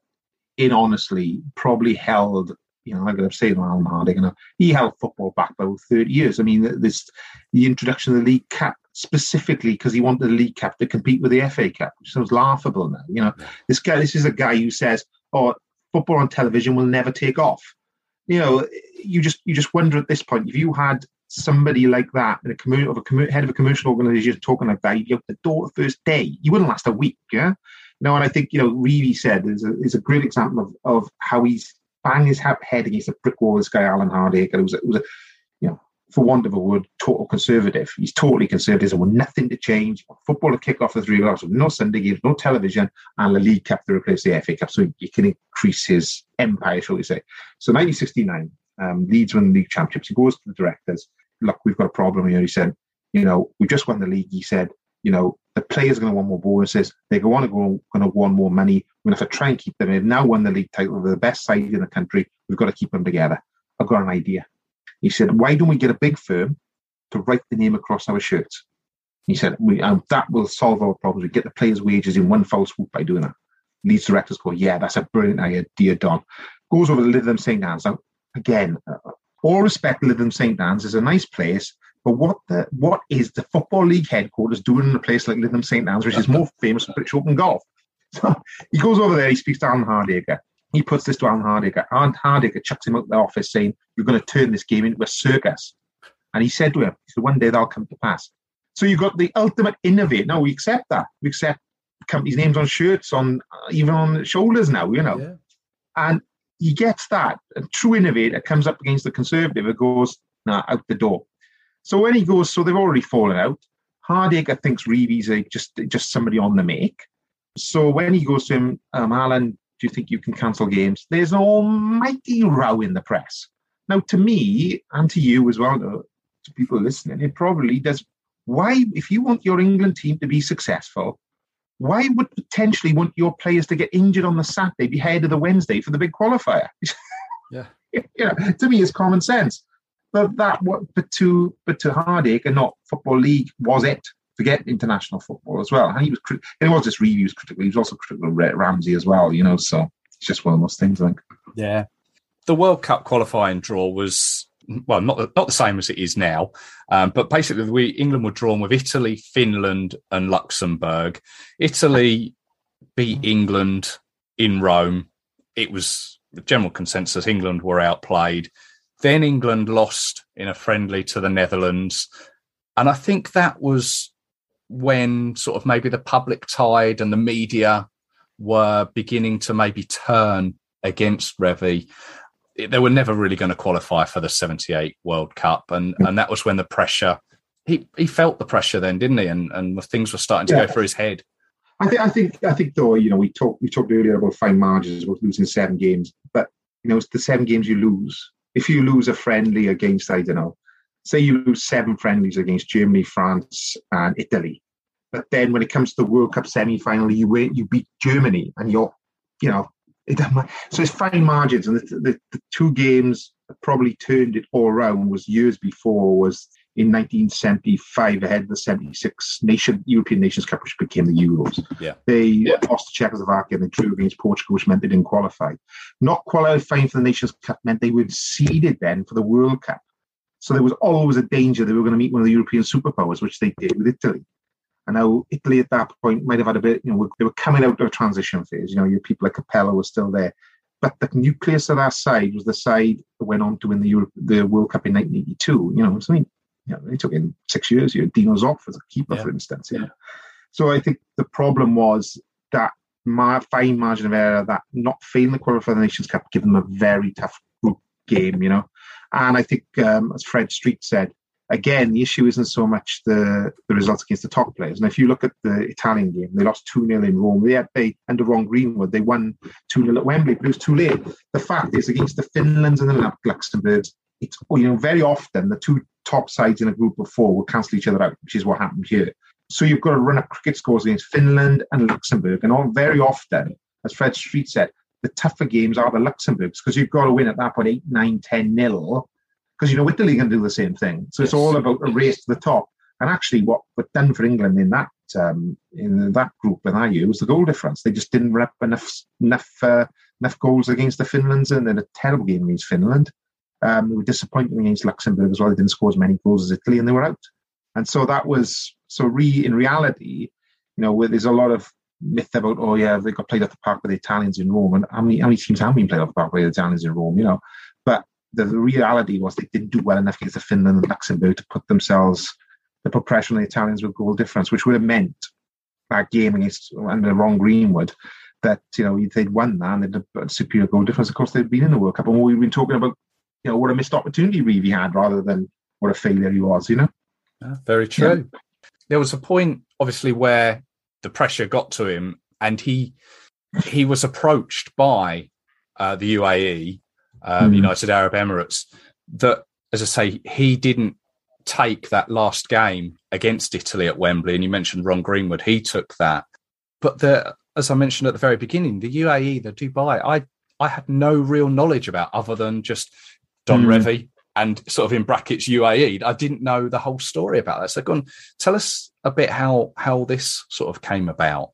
In honestly, probably held you know, like I've said, Alan know, he held football back by 30 years. I mean, this the introduction of the League Cup specifically because he wanted the League Cup to compete with the FA Cup, which sounds laughable now. You know, this guy, this is a guy who says, "Oh, football on television will never take off." You know, you just you just wonder at this point if you had somebody like that in a community of a commu- head of a commercial organization talking like that, you have the door the first day. You wouldn't last a week, yeah. No, and I think you know, Revie said is a, is a great example of, of how he's bang his head against a brick wall. This guy Alan Hardaker, it was, was a, you know, for want of a word, total conservative. He's totally conservative. There was nothing to change. Football to kick off the three o'clock, so no Sunday games, no television, and the League Cup to replace the FA Cup, so you can increase his empire, shall we say? So 1969, um, Leeds win the league championships. He goes to the directors. Look, we've got a problem here. He said, you know, we just won the league. He said, you know, the players are going to want more bonuses. They're going to go, going to want more money. We're going to have to try and keep them. They've now won the league title. They're the best side in the country. We've got to keep them together. I've got an idea. He said, why don't we get a big firm to write the name across our shirts? He said, we, um, that will solve our problems. We get the players' wages in one fell swoop by doing that. Leeds directors go, yeah, that's a brilliant idea, Don. Goes over to Lytham St. Anne's. Now, again, uh, all respect, Lytham St. Anne's is a nice place, but what the what is the Football League headquarters doing in a place like Lytham St. Anne's, which is more famous for British Open golf? So he goes over there, he speaks to Alan Hardaker. He puts this to Alan Hardaker. Alan Hardaker chucks him out of the office saying, You're going to turn this game into a circus. And he said to him, he said, One day that'll come to pass. So you've got the ultimate innovate. Now we accept that. We accept companies' names on shirts, on even on shoulders now, you know. Yeah. And he gets that. A true innovator comes up against the conservative and goes, nah, out the door. So when he goes, so they've already fallen out. Hardaker thinks Revie's a, just just somebody on the make. So when he goes to him, um, Alan, do you think you can cancel games? There's an almighty row in the press. Now, to me and to you as well, to people listening, it probably does. Why, if you want your England team to be successful, why would potentially want your players to get injured on the Saturday, be ahead of the Wednesday for the big qualifier? yeah, you know, to me, it's common sense. But that what but to but to Hardaker, not football league was it. Forget international football as well. And he was it was just Revie's critical. He was also critical of Ramsey as well. You know, so it's just one of those things. I think. Yeah, the World Cup qualifying draw was well, not the, not the same as it is now, um, but basically, we England were drawn with Italy, Finland, and Luxembourg. Italy beat England in Rome. It was the general consensus England were outplayed. Then England lost in a friendly to the Netherlands. And I think that was when sort of maybe the public tide and the media were beginning to maybe turn against Revie. They were never really going to qualify for the 78 World Cup. And, and that was when the pressure, he, he felt the pressure then, didn't he? And, and things were starting to yeah. go through his head. I think, I think, I think though, you know, we talked, we talked earlier about fine margins, about losing seven games, but you know, it's the seven games you lose if you lose a friendly against, I don't know, say you lose seven friendlies against Germany, France, and Italy, but then when it comes to the World Cup semi-final, you win, you beat Germany, and you're, you know, it, so it's fine margins, and the, the, the two games that probably turned it all around was years before was in 1975 ahead of the 76 nation European Nations Cup, which became the Euros. Yeah. They yeah. lost to Czechoslovakia and they drew against Portugal, which meant they didn't qualify. Not qualifying for the Nations Cup meant they were seeded then for the World Cup. So there was always a danger they were going to meet one of the European superpowers, which they did with Italy. And now Italy at that point might have had a bit, you know, they were coming out of a transition phase. You know, your people like Capello were still there. But the nucleus of that side was the side that went on to win the Europe, the World Cup in 1982. You know, so I mean, You know, it took in six years. You had Dino Zoff as a keeper, Yeah. for instance. You Yeah. So I think the problem was that my fine margin of error that not failing the qualifier for the Nations Cup gave them a very tough group game, you know. And I think, um, as Fred Street said, again, the issue isn't so much the, the results against the top players. And if you look at the Italian game, they lost 2 0 in Rome. They had, they, under Ron Greenwood, they won 2 0 at Wembley, but it was too late. The fact is, against the Finlands and the Lu- Luxembourgs, it's, oh, you know, very often the two top sides in a group of four will cancel each other out, which is what happened here. So you've got to run up cricket scores against Finland and Luxembourg. And all very often, as Fred Street said, the tougher games are the Luxembourgs because you've got to win at that point 8, 9, 10 nil. Because you know Italy can do the same thing. So it's all about a race to the top. And actually, what was done for England in that um, in that group in that year was the goal difference. They just didn't rep enough enough uh, enough goals against the Finlands, and then a terrible game against Finland. Um, they were disappointing against Luxembourg as well. They didn't score as many goals as Italy, and they were out. And so that was so. Re in reality, you know, where there's a lot of myth about oh yeah they got played off the park by the Italians in Rome, and how many how many teams have been played off the park by the Italians in Rome? You know, the, the reality was they didn't do well enough against the Finland and Luxembourg to put themselves to put pressure on the Italians with goal difference, which would have meant that game against under Ron Greenwood that you know if they'd won that and they'd have a superior goal difference. Of course, they'd been in the World Cup, and we've been talking about you know what a missed opportunity Revie had rather than what a failure he was. You know. Yeah, very true. There was a point, obviously, where the pressure got to him, and he he was approached by uh, the UAE, um, Mhm. United Arab Emirates, that, as I say, he didn't take that last game against Italy at Wembley. And you mentioned Ron Greenwood; he took that. But the, as I mentioned at the very beginning, the UAE, the Dubai, I I had no real knowledge about other than just Don Mm. Revie and sort of in brackets UAE. I didn't know the whole story about that. So, go on, tell us a bit how how this sort of came about.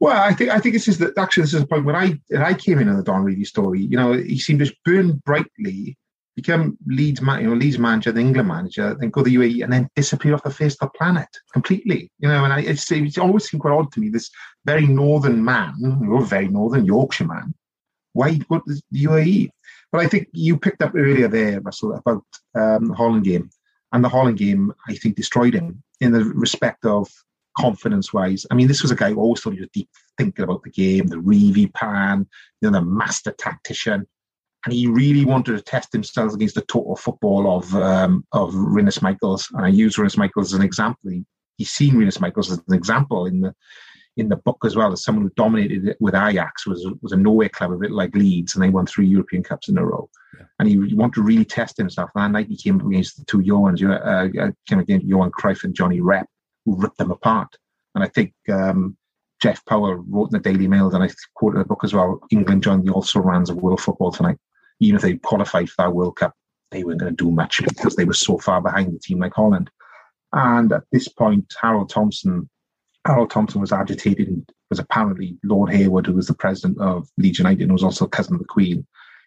Well, I think I think this is the actually this is the point when I when I came in on the Don Reilly story. You know, he seemed to burn brightly, become Leeds man, you know, Leeds manager, the England manager, then go to the UAE, and then disappear off the face of the planet completely. You know, and I, it's, it's always seemed quite odd to me. This very northern man, you're a very northern Yorkshire man, why go to the UAE? But I think you picked up earlier there, Russell, about um, the Holland game, and the Holland game I think destroyed him in the respect of confidence wise. I mean, this was a guy who always thought he was deep thinking about the game, the Revie pan, you know, the master tactician. And he really wanted to test himself against the total football of um, of Rinus Michels. And I use Rinus Michels as an example. He, he's seen Rinus Michels as an example in the in the book as well as someone who dominated it with Ajax was was a nowhere club a bit like Leeds, and they won three European Cups in a row. Yeah. And he, he wanted to really test himself. And that night he came up against the two Johans, uh, uh, came against Johan Cruyff and Johnny Rep, ripped them apart. And I think um, Jeff Powell wrote in the Daily Mail, and I quoted the book as well. England joined the also rans of world football tonight. Even if they qualified for that World Cup, they weren't going to do much because they were so far behind the team like Holland. And at this point, Harold Thompson, Harold Thompson was agitated and was apparently Lord Harewood, who was the president of Leeds United and was also cousin of the Queen,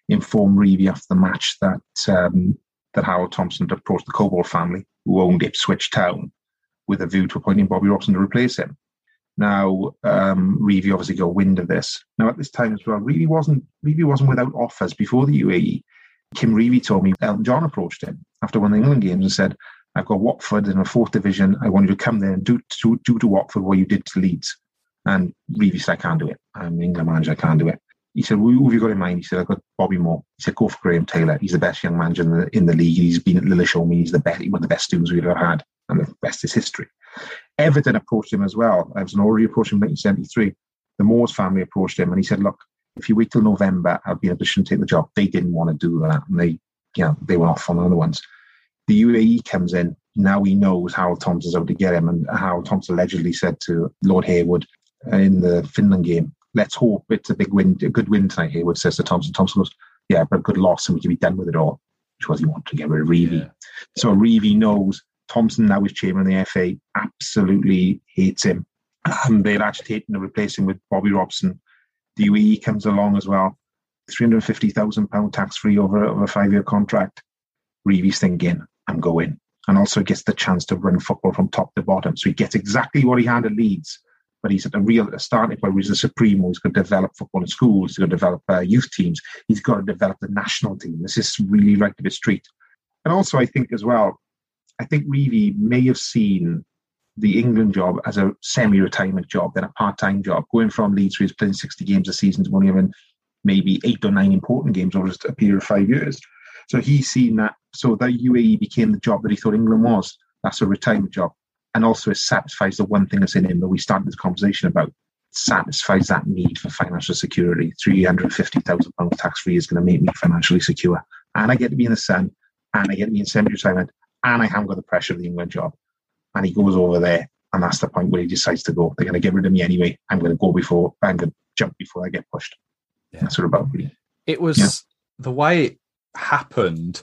informed Revie after the match that um, that Harold Thompson had approached the Cobbold family, who owned Ipswich Town, with a view to appointing Bobby Robson to replace him. Now, um, Revie obviously got wind of this. Now, at this time as well, Revie wasn't Revie wasn't without offers before the UAE. Kim Revie told me Elton John approached him after one of the England games and said, "I've got Watford in the fourth division. I want you to come there and do do, do to Watford what you did to Leeds." And Revie said, "I can't do it. I'm the England manager. I can't do it." He said, well, "Who have you got in mind?" He said, "I've got Bobby Moore." He said, "Go for Graham Taylor. He's the best young manager in the, in the league. He's been at Lilleshall. He's the best, one of the best students we've ever had, and the best is history." Everton approached him as well. I was already approached him in 1973. The Moores family approached him, and he said, "Look, if you wait till November, I'll be in a position to take the job." They didn't want to do that, and they, you know, they went off on other ones. The UAE comes in. Now he knows Harold Thompson's out to get him, and Harold Thompson allegedly said to Lord Harewood in the Finland game, "Let's hope it's a big win, a good win tonight." Harewood says to Thompson. Thompson goes, "Yeah, but a good loss, and we can be done with it all." Which was he wanted to get rid of Revie. Yeah. So Revie knows Thompson now is chairman of the FA, absolutely hates him. And they're agitating to replace him with Bobby Robson. The UAE comes along as well. £350,000 tax free over, over a five year contract. Revie's thinking, in I'm going. And also gets the chance to run football from top to bottom. So he gets exactly what he had at Leeds, but he's at a real a starting point where he's a supremo. He's going to develop football in schools. He's going to develop uh, youth teams. He's got to develop the national team. This is really right to the street. And also, I think as well, I think Revie may have seen the England job as a semi-retirement job, then a part-time job, going from Leeds, where he's playing 60 games a season, to only having maybe eight or nine important games over a period of five years. So he's seen that. So that UAE became the job that he thought England was. That's a retirement job. And also it satisfies the one thing that's in him that we started this conversation about. It satisfies that need for financial security. £350,000 tax free is going to make me financially secure. And I get to be in the sun, and I get to be in semi retirement, and I haven't got the pressure of the England job. And he goes over there, and that's the point where he decides to go. They're going to get rid of me anyway. I'm going to go before, I'm going to jump before I get pushed. Yeah. That's what about me. It was yeah. the way it happened.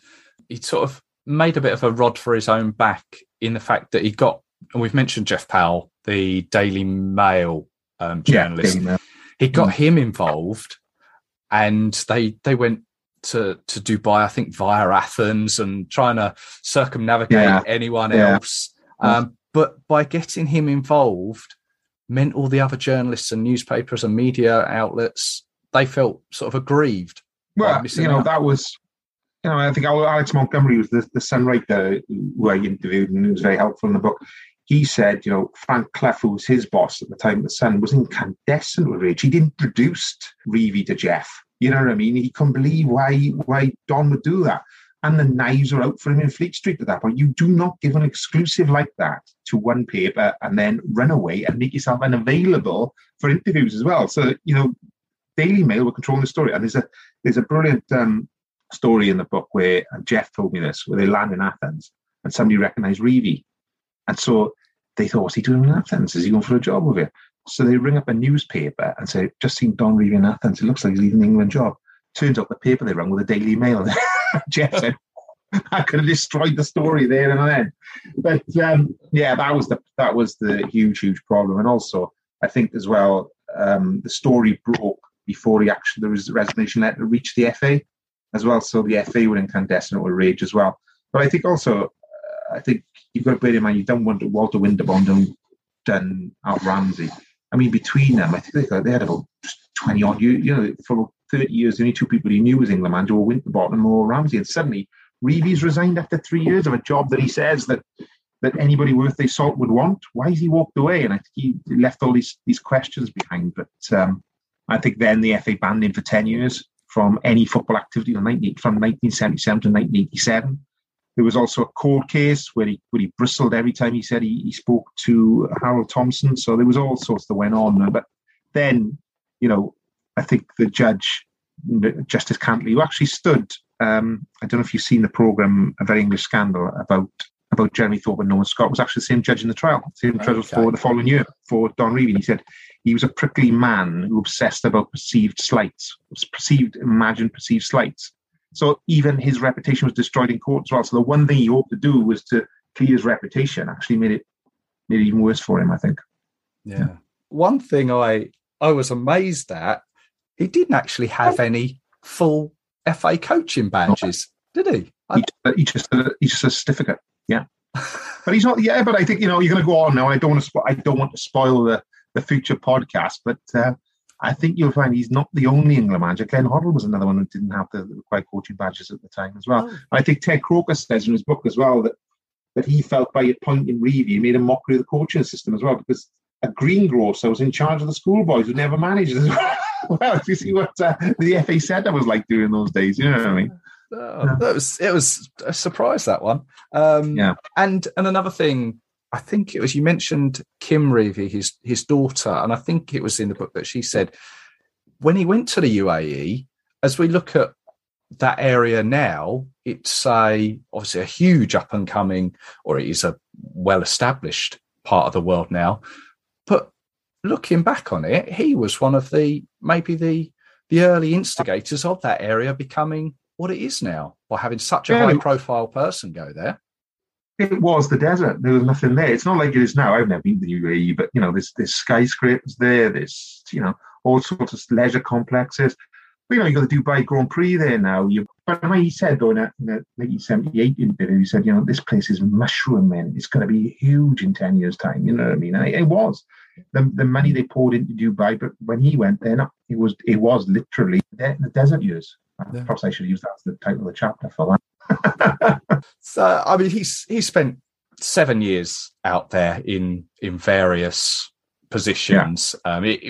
He sort of made a bit of a rod for his own back in the fact that he got, and we've mentioned Jeff Powell, the Daily Mail um, journalist. Yeah, Mail. He got mm. him involved, and they they went to to Dubai, I think via Athens, and trying to circumnavigate yeah. anyone yeah. else. Um, but by getting him involved, meant all the other journalists and newspapers and media outlets they felt sort of aggrieved. Well, you know, out. that was, you know, I think Alex Montgomery was the, the Sun writer who I interviewed and it was very helpful in the book. He said, you know, Frank Clough, who was his boss at the time, the Sun, was incandescent with rage. He'd introduced Revie to Jeff. You know what I mean? He couldn't believe why why Don would do that. And the knives are out for him in Fleet Street at that point. You do not give an exclusive like that to one paper and then run away and make yourself unavailable for interviews as well. So, you know, Daily Mail were controlling the story. And there's a there's a brilliant um, story in the book where and Jeff told me this, where they land in Athens and somebody recognised Revie. And so they thought, what's he doing in Athens? Is he going for a job over here? So they ring up a newspaper and say, just seen Don Revie in Athens. It looks like he's leaving the England job. Turns out the paper they rang with the Daily Mail. Jeff said, I could have destroyed the story there and then. But um, yeah, that was the that was the huge, huge problem. And also, I think as well, um, the story broke before he actually there was resignation letter reached the FA as well. So the FA were incandescent with rage as well. But I think also, uh, I think you've got to bear in mind you don't want Walter Winterbottom and done Alf Ramsey. I mean, between them, I think they, they had about twenty odd years. You know, for thirty years, the only two people he knew was England manager were Winterbottom or Ramsey, and suddenly Revie's resigned after three years of a job that he says that that anybody worth their salt would want. Why has he walked away? And I think he left all these these questions behind. But um, I think then the FA banned him for 10 years from any football activity from 1977 to 1987. There was also a court case where he, where he bristled every time he said he, he spoke to Harold Thompson. So there was all sorts that went on. But then, you know, I think the judge, Justice Cantley, who actually stood, um, I don't know if you've seen the programme, A Very English Scandal, about about Jeremy Thorpe and Norman Scott, was actually the same judge in the trial, same okay. judge for the following year for Don Revie. He said he was a prickly man who obsessed about perceived slights, perceived, imagined perceived slights. So even his reputation was destroyed in court as well. So the one thing he hoped to do was to clear his reputation. Actually, made it made it even worse for him. I think. Yeah. yeah. One thing I I was amazed at, he didn't actually have any full FA coaching badges, did he? He, he just he just a certificate. Yeah. but he's not. Yeah, but I think you know you're going to go on now. I don't want to. Spo- I don't want to spoil the the future podcast. But uh, I think you'll find he's not the only England manager. Glenn Hoddle was another one who didn't have the required coaching badges at the time as well. Oh. I think Ted Croker says in his book as well that that he felt by appointing Revie, he made a mockery of the coaching system as well because a greengrocer was in charge of the schoolboys who never managed as well. well, if you see what uh, the FA said that was like during those days, you know what I mean? Oh, that was it was a surprise that one. Um, yeah, and and another thing I think it was you mentioned Kim Revie, his his daughter, and I think it was in the book that she said when he went to the UAE. As we look at that area now, it's a obviously a huge up and coming, or it is a well established part of the world now. But looking back on it, he was one of the maybe the the early instigators of that area becoming what it is now by having such a yeah, high profile person go there it was the desert. There was nothing there. It's not like it is now. I've never been to the UAE, but you know, there's there's skyscrapers there. There's you know all sorts of leisure complexes. But, you know, you got the Dubai Grand Prix there now. You, but the way he said though in, in 1978 interview, he said, you know, this place is mushrooming. It's going to be huge in ten years' time. You know what I mean? And it, it was the, the money they poured into Dubai. But when he went there, no, it was it was literally the, the desert years. Yeah. Perhaps I should use that as the title of the chapter for that. so I mean, he's he spent seven years out there in in various positions. Yeah. Um, it,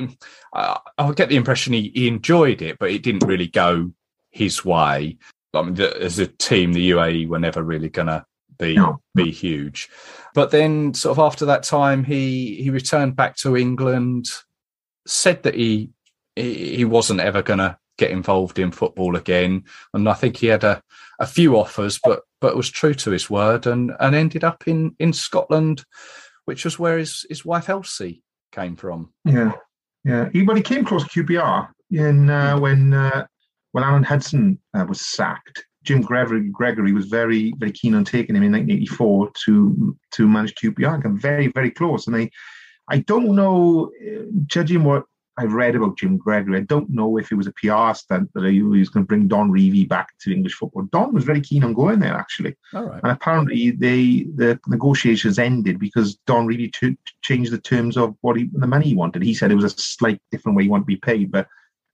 I, I get the impression he, he enjoyed it, but it didn't really go his way. I mean, the, as a team, the UAE were never really going to be no. be huge. But then, sort of after that time, he he returned back to England. Said that he he, he wasn't ever going to get involved in football again, and I think he had a, a few offers, but but was true to his word, and and ended up in in Scotland, which was where his his wife Elsie came from. Yeah, yeah. He, well, he came across QPR in uh, when uh, when Alan Hudson uh, was sacked. Jim Gregory, Gregory was very very keen on taking him in 1984 to to manage QPR. Got very very close, and they. I don't know, uh, judging what I've read about Jim Gregory. I don't know if it was a PR stunt that he was going to bring Don Revie back to English football. Don was very keen on going there, actually. And apparently, they the negotiations ended because Don Revie t- changed the terms of what he, the money he wanted. He said it was a slight different way he wanted to be paid, but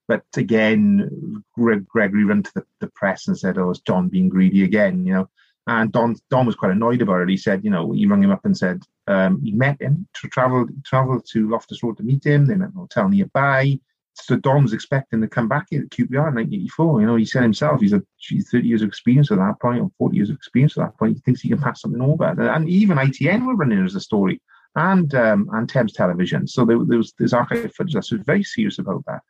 but again, Greg, Gregory ran to the, the press and said, "Oh, it's Don being greedy again," you know. And Don Don was quite annoyed about it. He said, you know, he rang him up and said um, he met him to travel travel to Loftus Road to meet him. They met an hotel nearby. So Don was expecting to come back here at QPR in 1984. You know, he said himself he's a 30 years of experience at that point, or 40 years of experience at that point. He thinks he can pass something over. And even ITN were running as a story, and um, and Thames Television. So there, there was there's archive footage that was very serious about that.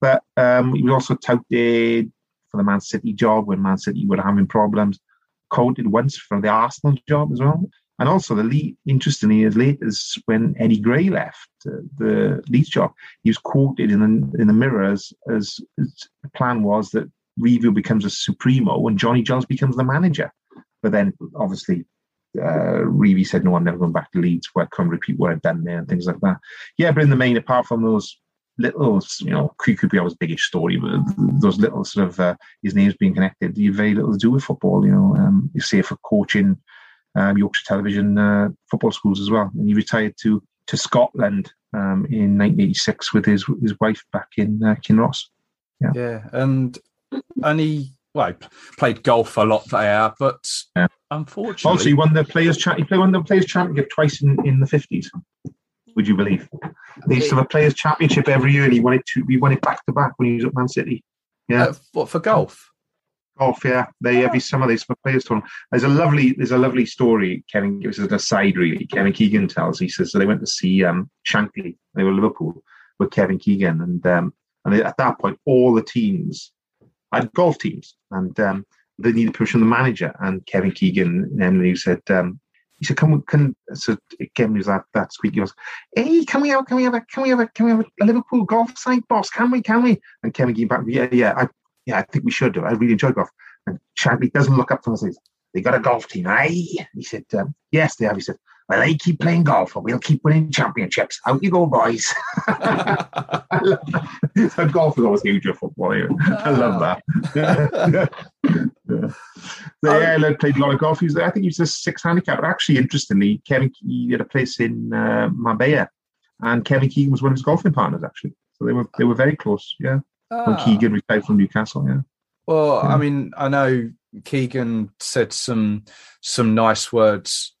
But um, he was also touted for the Man City job when Man City were having problems quoted once for the Arsenal job as well. And also, the lead, interestingly, as late as when Eddie Gray left uh, the Leeds job, he was quoted in the, in the Mirror as, as, as the plan was that Revie becomes a supremo and Johnny Jones becomes the manager. But then, obviously, uh, Revie said, "No, I'm never going back to Leeds. Where I can't repeat what I've done there and things like that." Yeah, but in the main, apart from those little, you know, could be biggest story, but those little sort of uh, his name's being connected, you have very little to do with football. You know, um, you it for coaching um, Yorkshire Television uh, football schools as well, and he retired to to Scotland um, in 1986 with his his wife back in uh, Kinross. Yeah, yeah, and and he well played golf a lot there, but yeah. unfortunately, also he won the players cha- he played won the players championship twice in, in the 50s would you believe? They used to have a players' championship every year, and he won it. To, he won it back to back when he was at Man City. Yeah, uh, what for golf? Golf, yeah. They every summer they have players tournament. There's a lovely, there's a lovely story. Kevin gives us an aside, really. Kevin Keegan tells. He says so they went to see um, Shankly. They were Liverpool with Kevin Keegan, and um, and they, at that point, all the teams had golf teams, and um, they needed push from the manager. And Kevin Keegan and Emlyn said, um, he said, "Can we can?" So again, was that that squeaky. He goes, "Hey, can we have can we have a can we have a can we have a, Liverpool golf site, boss? Can we? Can we?" And Kevin came back, "Yeah, yeah, I yeah, I think we should. Do. I really enjoy golf." And Shankly doesn't look up from us. Says, "They got a golf team, eh?" He said, um, "Yes, they have." He said, "Well, they keep playing golf, and we'll keep winning championships. Out you go, boys!" so golf is always huge for football. I love that. yeah. So, yeah, um, played a lot of golf. He was, I think he was a six handicap. But actually, interestingly, Kevin he had a place in uh, Marbella, and Kevin Keegan was one of his golfing partners. Actually, so they were they were very close. Yeah, when ah. Keegan retired from Newcastle. Yeah. Well, yeah. I mean, I know Keegan said some some nice words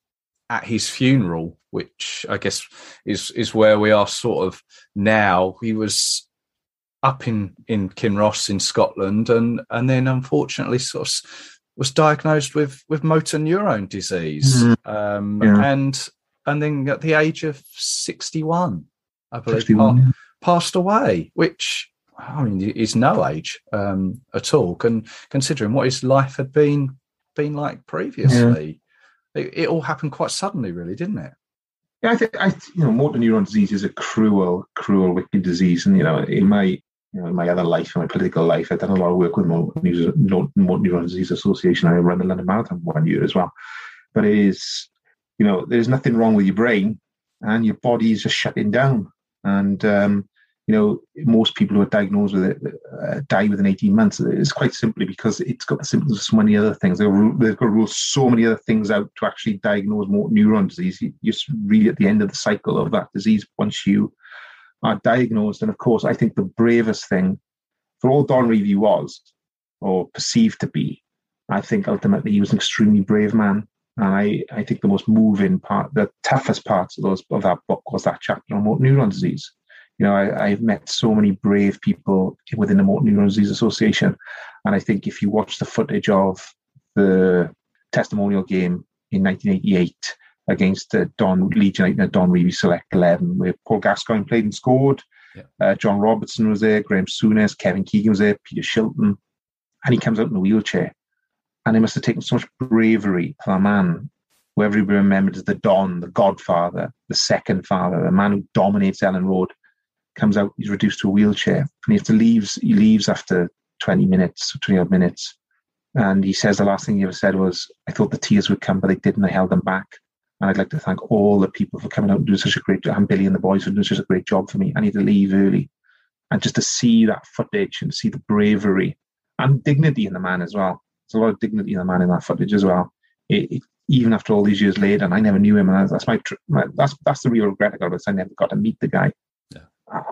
at his funeral, which I guess is is where we are sort of now. He was up in in Kinross in Scotland, and and then unfortunately sort of was diagnosed with with motor neurone disease, mm-hmm. um, yeah. and and then at the age of sixty one, I believe, pa- passed away, which. I mean, is no age um, at all, con- considering what his life had been been like previously. Yeah. It, it all happened quite suddenly, really, didn't it? Yeah, I think I, you know, motor neuron disease is a cruel, cruel, wicked disease, and you know, in my you know, in my other life, in my political life, I've done a lot of work with Motor Neuron Disease Association. I ran the London Marathon one year as well. But it is, you know, there's nothing wrong with your brain, and your body is just shutting down. And um, you know, most people who are diagnosed with it uh, die within 18 months. It's quite simply because it's got the symptoms of so many other things. They've they've got to rule so many other things out to actually diagnose motor neuron disease. You're really at the end of the cycle of that disease once you are diagnosed. And of course, I think the bravest thing for all Don Revie was, or perceived to be, I think ultimately he was an extremely brave man. And I, I think the most moving part, the toughest parts of those of that book was that chapter on motor neuron disease. You know, I, I've met so many brave people within the Motor Neuron Disease Association. And I think if you watch the footage of the testimonial game in 1988 against the Don United, Don Revie Select 11, where Paul Gascoigne played and scored. Yeah. Uh, John Robertson was there, Graham Souness, Kevin Keegan was there, Peter Shilton, and he comes out in a wheelchair. And it must have taken so much bravery for a man who everybody remembered as the Don, the Godfather, the second father, the man who dominates Elland Road, comes out, he's reduced to a wheelchair, and he has to leaves. He leaves after 20 minutes, 20 odd minutes, and he says the last thing he ever said was, "I thought the tears would come, but they didn't. I held them back." And I'd like to thank all the people for coming out and doing such a great job, and Billy and the boys for doing such a great job for me. I need to leave early. And just to see that footage and see the bravery and dignity in the man as well. There's a lot of dignity in the man in that footage as well. It, it, even after all these years later, and I never knew him, and that's my, my that's that's the real regret I got is I never got to meet the guy.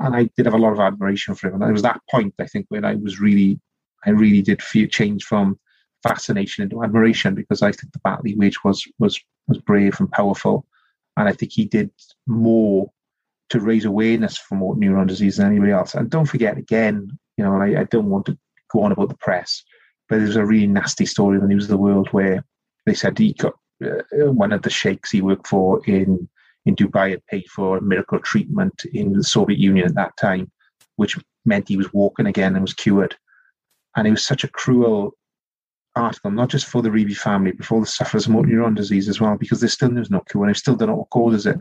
And I did have a lot of admiration for him. And it was that point I think when I was really, I really did feel change from fascination into admiration because I think the battle he waged was was was brave and powerful, and I think he did more to raise awareness for motor neuron disease than anybody else. And don't forget, again, you know, I, I don't want to go on about the press, but there's a really nasty story in the news of the world where they said he got uh, one of the sheikhs he worked for in in Dubai had paid for miracle treatment in the Soviet Union at that time, which meant he was walking again and was cured. And it was such a cruel article, not just for the Revie family, but for all the sufferers of motor neuron disease as well, because there's still there's no cure, and they still don't know what causes it.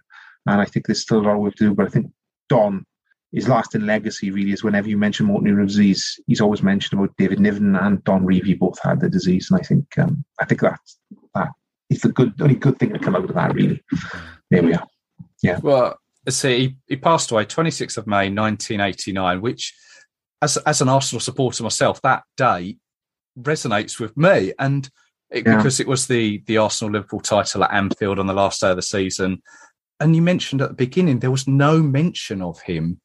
And I think there's still a lot of work to do. But I think Don, his lasting legacy really is whenever you mention motor neuron disease, he's always mentioned about David Niven and Don Revie both had the disease, and I think um, I think that that is the good only good thing to come out of that. Really, there we are. Yeah. Well, see, he, he passed away 26th of May 1989, which, as as an Arsenal supporter myself, that day resonates with me, and it, yeah. because it was the the Arsenal Liverpool title at Anfield on the last day of the season. And you mentioned at the beginning there was no mention of him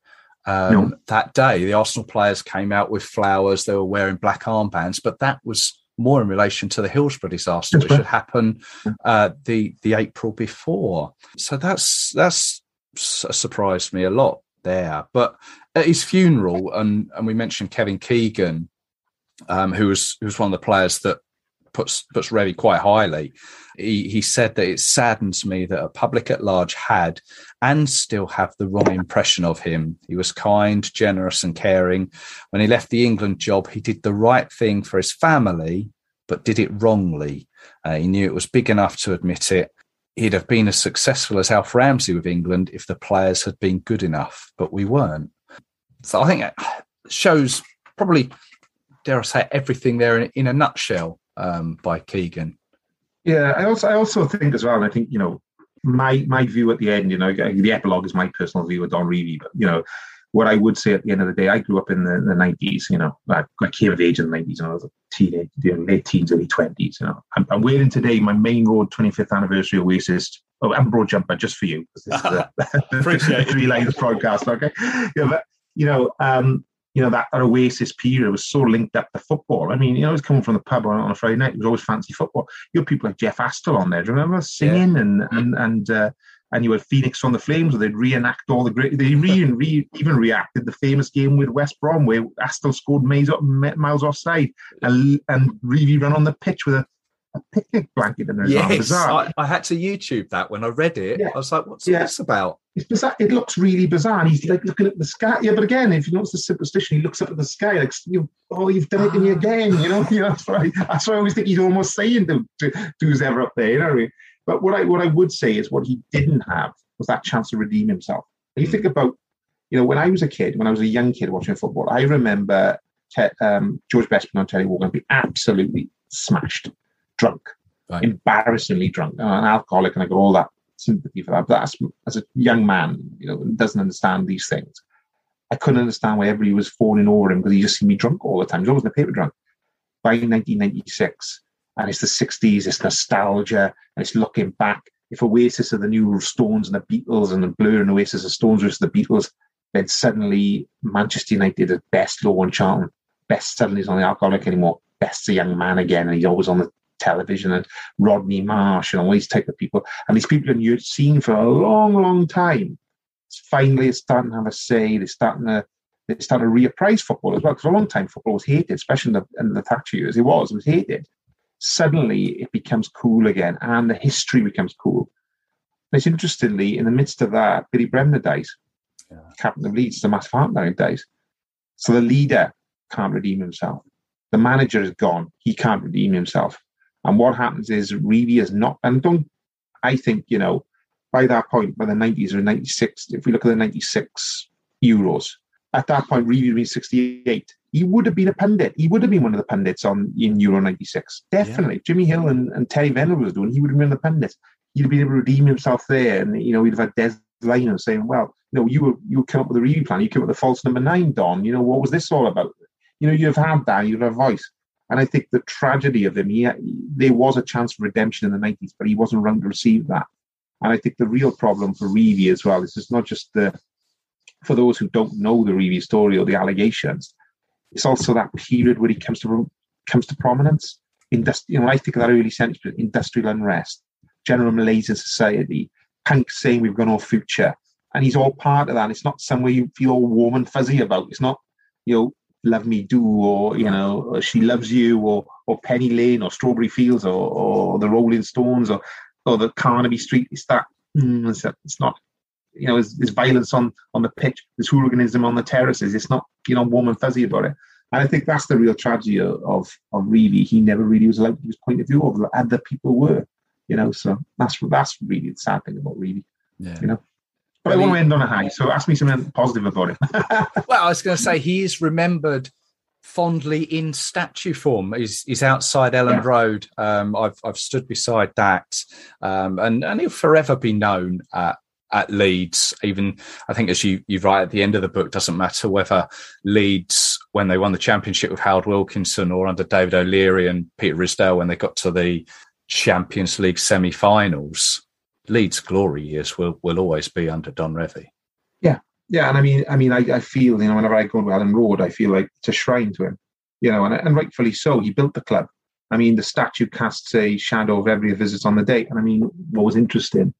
um, no. that day. The Arsenal players came out with flowers; they were wearing black armbands, but that was more in relation to the Hillsborough disaster, which had happened uh, the the April before. So that's that's surprised me a lot there. But at his funeral, and and we mentioned Kevin Keegan, um, who was who was one of the players that puts puts Revie quite highly. He, he said that it saddens me that a public at large had and still have the wrong impression of him. He was kind, generous, and caring. When he left the England job, he did the right thing for his family, but did it wrongly. Uh, he knew it was big enough to admit it. He'd have been as successful as Alf Ramsey with England if the players had been good enough, but we weren't. So I think it shows probably dare I say, everything there in, in a nutshell um, by Keegan. Yeah, I also I also think as well, and I think you know my my view at the end, you know, the epilogue is my personal view of Don Revie, but you know what I would say at the end of the day, I grew up in the, the 90s, you know, I, I came of age in the 90s and I was a teenage, you know, late teens, early 20s, you know. I'm, I'm wearing today my Maine Road 25th anniversary Oasis, oh, and broad jumper just for you. This is a, Appreciate three lines broadcast, okay? Yeah, but, you know, um, you know, that, that Oasis period was so linked up to football. I mean, you know, it was coming from the pub on, on a Friday night. It was always fancy football. You had people like Jeff Astle on there. Do you remember singing yeah. and and and uh, and you had Phoenix on the Flames, where they'd reenact all the great. They re, re, even reacted the famous game with West Brom, where Astle scored miles, miles offside, and and Revie ran on the pitch with a a picnic blanket in his yes, I, I, had to YouTube that when I read it. Yeah. I was like, what's yeah. this about? It's bizarre. It looks really bizarre. And he's like looking at the sky. Yeah, but again, if you notice the superstition, he looks up at the sky like, you, oh, you've done it to me ah. again. You know, you know that's, I, that's what I always think he's almost saying to, to, to who's ever up there. You know what I mean? But what I, what I would say is what he didn't have was that chance to redeem himself. And you think about, you know, when I was a kid, when I was a young kid watching football, I remember te- um, George Best on Terry Wogan be absolutely smashed, drunk right. embarrassingly drunk, an alcoholic, and I got all that sympathy for that. But as, as a young man, you know, doesn't understand these things, I couldn't understand why everybody was falling over him because he just seemed me drunk all the time. He's always in the paper drunk. By 1996, and it's the 60s, it's nostalgia, and it's looking back. If Oasis are the new Stones and the Beatles, and the Blur and Oasis are Stones versus the Beatles, then suddenly Manchester United at best Law on Charlton, best suddenly is on the alcoholic anymore. Best's a young man again, and he's always on the television, and Rodney Marsh and all these type of people. And these people you've seen for a long, long time, It's finally it's starting to have a say. They're starting to they started to reappraise football as well. Because for a long time, football was hated, especially in the, in the Thatcher years. It was, it was hated. Suddenly, it becomes cool again, and the history becomes cool. And it's interestingly, in the midst of that, Billy Bremner dies, yeah. captain of Leeds, the massive heart now dies. So the leader can't redeem himself. The manager is gone. He can't redeem himself. And what happens is Revie is not, and don't, I think, you know, by that point, by the 90s or 96, if we look at the 96 Euros, at that point, Revie being 68, he would have been a pundit. He would have been one of the pundits on in Euro 96. Definitely. Yeah. Jimmy Hill and, and Terry Venables was doing, he would have been the pundit. He'd have been able to redeem himself there. And, you know, he'd have had Des Lynam saying, well, you know, you were, you came up with a Revie plan. You came up with the false number nine, Don. You know, what was this all about? You know, you've had that. You've had a voice. And I think the tragedy of him, he, there was a chance for redemption in the 90s, but he wasn't around to receive that. And I think the real problem for Revie as well is it's not just the for those who don't know the Revie story or the allegations, it's also that period where he comes to comes to prominence. Industri- you know, I think of that early century, industrial unrest, general malaise in society, punk saying we've got no future, and he's all part of that. It's not somewhere you feel warm and fuzzy about. It's not, you know, love me do or you know she loves you or or Penny Lane or Strawberry Fields or, or the Rolling Stones or or the Carnaby Street. It's that. Mm, it's, it's not you know, there's, there's violence on on the pitch, there's hooliganism on the terraces. It's not, you know, warm and fuzzy about it. And I think that's the real tragedy of of, Revie. He never really was allowed to his point of view of other people were, you know. So that's that's really the sad thing about Revie. Yeah. You know. But I, want to end on a high, so ask me something positive about it. well, I was going to say he is remembered fondly in statue form. He's, he's outside Elland yeah. Road. Um, I've I've stood beside that, um, and and he'll forever be known at at Leeds. Even I think, as you you write at the end of the book, doesn't matter whether Leeds when they won the championship with Howard Wilkinson or under David O'Leary and Peter Ridsdale when they got to the Champions League semi-finals. Leeds' glory years will will always be under Don Revie. Yeah, yeah, and I mean, I mean, I, I feel you know whenever I go to Elland Road, I feel like it's a shrine to him, you know, and, and rightfully so. He built the club. I mean, the statue casts a shadow of every visit on the day. And I mean, what was interesting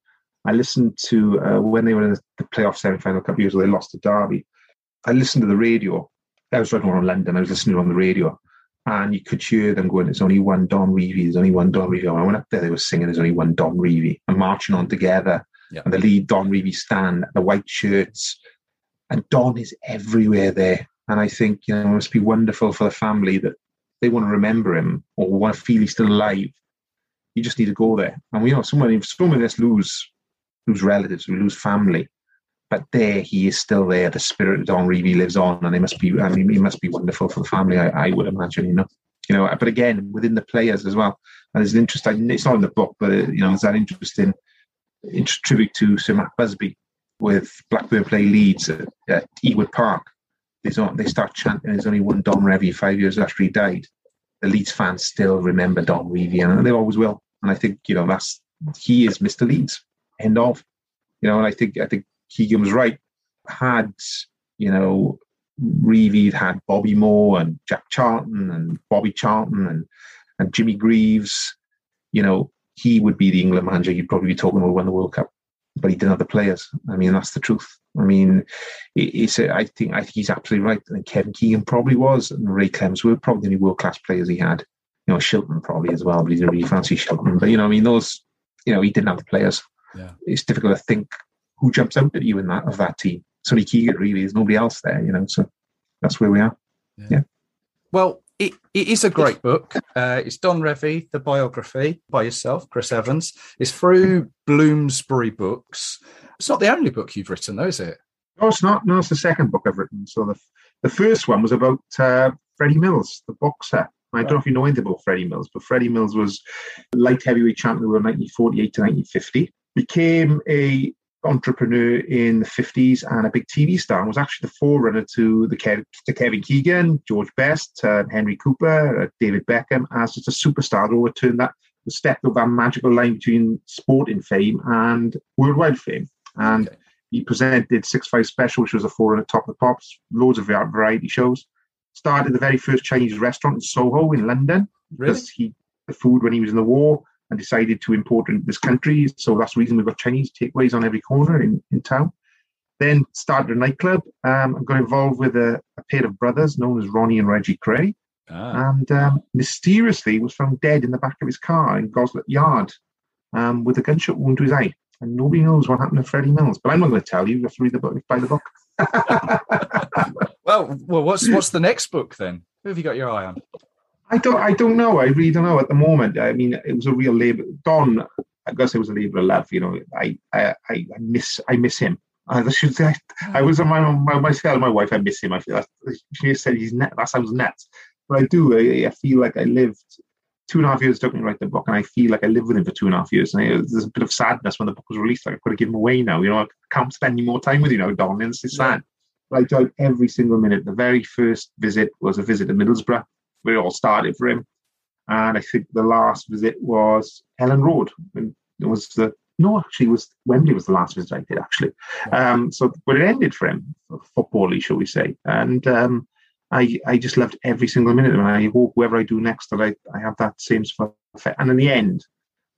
I listened to uh, when they were in the playoff semi final a couple of years ago, they lost to Derby. I listened to the radio. I was driving around London. I was listening on the radio, and you could hear them going, "There's only one Don Revie. There's only one Don Revie." When I went up there, they were singing, "There's only one Don Revie," and marching on together. Yeah. And the lead Don Revie stand, the white shirts, and Don is everywhere there. And I think you know it must be wonderful for the family that they want to remember him or want to feel he's still alive. You just need to go there. And we know someone, if so many of us lose lose relatives, we lose family. But there, he is still there. The spirit of Don Revie lives on, and it must be. I mean, it must be wonderful for the family. I, I would imagine, you know, you know. But again, within the players as well, and there's an interesting. It's not in the book, but it, you know, there's that interesting tribute to Sir Matt Busby with Blackburn play Leeds at, at Ewood Park. They start chanting, "There's only one Don Revie." Five years after he died, the Leeds fans still remember Don Revie, and they always will. And I think you know that's he is Mr. Leeds end of. You know, and I think I think Keegan was right. Had you know Revie had Bobby Moore and Jack Charlton and Bobby Charlton and and Jimmy Greaves, you know, he would be the England manager you'd probably be talking about when the World Cup. But he didn't have the players. I mean, that's the truth. I mean, it's a, I think I think he's absolutely right. And Kevin Keegan probably was, and Ray Clemence were probably the only world class players he had. You know, Shilton probably as well, but he didn't really fancy Shilton. But you know, I mean, those, you know, he didn't have the players yeah. it's difficult to think who jumps out at you in that of that team. It's only Keegan really. There's nobody else there, you know. So that's where we are. Yeah. yeah. Well, it, it is a great book. Uh, it's Don Revie, the biography by yourself, Chris Evans. It's through Bloomsbury Books. It's not the only book you've written, though, is it? No, it's not. No, it's the second book I've written. So the the first one was about uh, Freddie Mills, the boxer. I don't know if you know anything about Freddie Mills, but Freddie Mills was light heavyweight champion of 1948 to 1950 became a entrepreneur in the 50s and a big TV star and was actually the forerunner to the Kev- to Kevin Keegan, George Best, uh, Henry Cooper, uh, David Beckham as just a superstar who returned that stepped over that magical line between sport sporting fame and worldwide fame. And okay. he presented Six Five Special, which was a forerunner Top of the Pops, loads of variety shows. started the very first Chinese restaurant in Soho in London Really? because he the food when he was in the war and decided to import into this country. So that's the reason we've got Chinese takeaways on every corner in, in town. Then started a nightclub um, and got involved with a, a pair of brothers known as Ronnie and Reggie Kray. Ah. And um, mysteriously was found dead in the back of his car in Goslett Yard um, with a gunshot wound to his eye. And nobody knows what happened to Freddie Mills. But I'm not going to tell you. You have to read the book, buy the book. Well, well, what's what's the next book then? Who have you got your eye on? I don't. I don't know. I really don't know at the moment. I mean, it was a real labor. Don, I guess it was a labor of love. You know, I, I, I I miss, I miss him. I should say, I, I was on my, my myself, my wife. I miss him. I feel. She said he's net. That sounds nuts, but I do. I, I feel like I lived two and a half years took me to write the book, and I feel like I lived with him for two and a half years. And I, there's a bit of sadness when the book was released. Like I've got to give him away now. You know, I can't spend any more time with you now, Don. And it's sad. But I enjoyed every single minute. The very first visit was a visit to Middlesbrough, it all started for him. And I think the last visit was Elland Road. It was the no, actually, was Wembley was the last visit I did actually. Um, so, but it ended for him, footbally, shall we say? And um, I, I just loved every single minute. And I hope whoever I do next that I, I have that same sort effect. And in the end,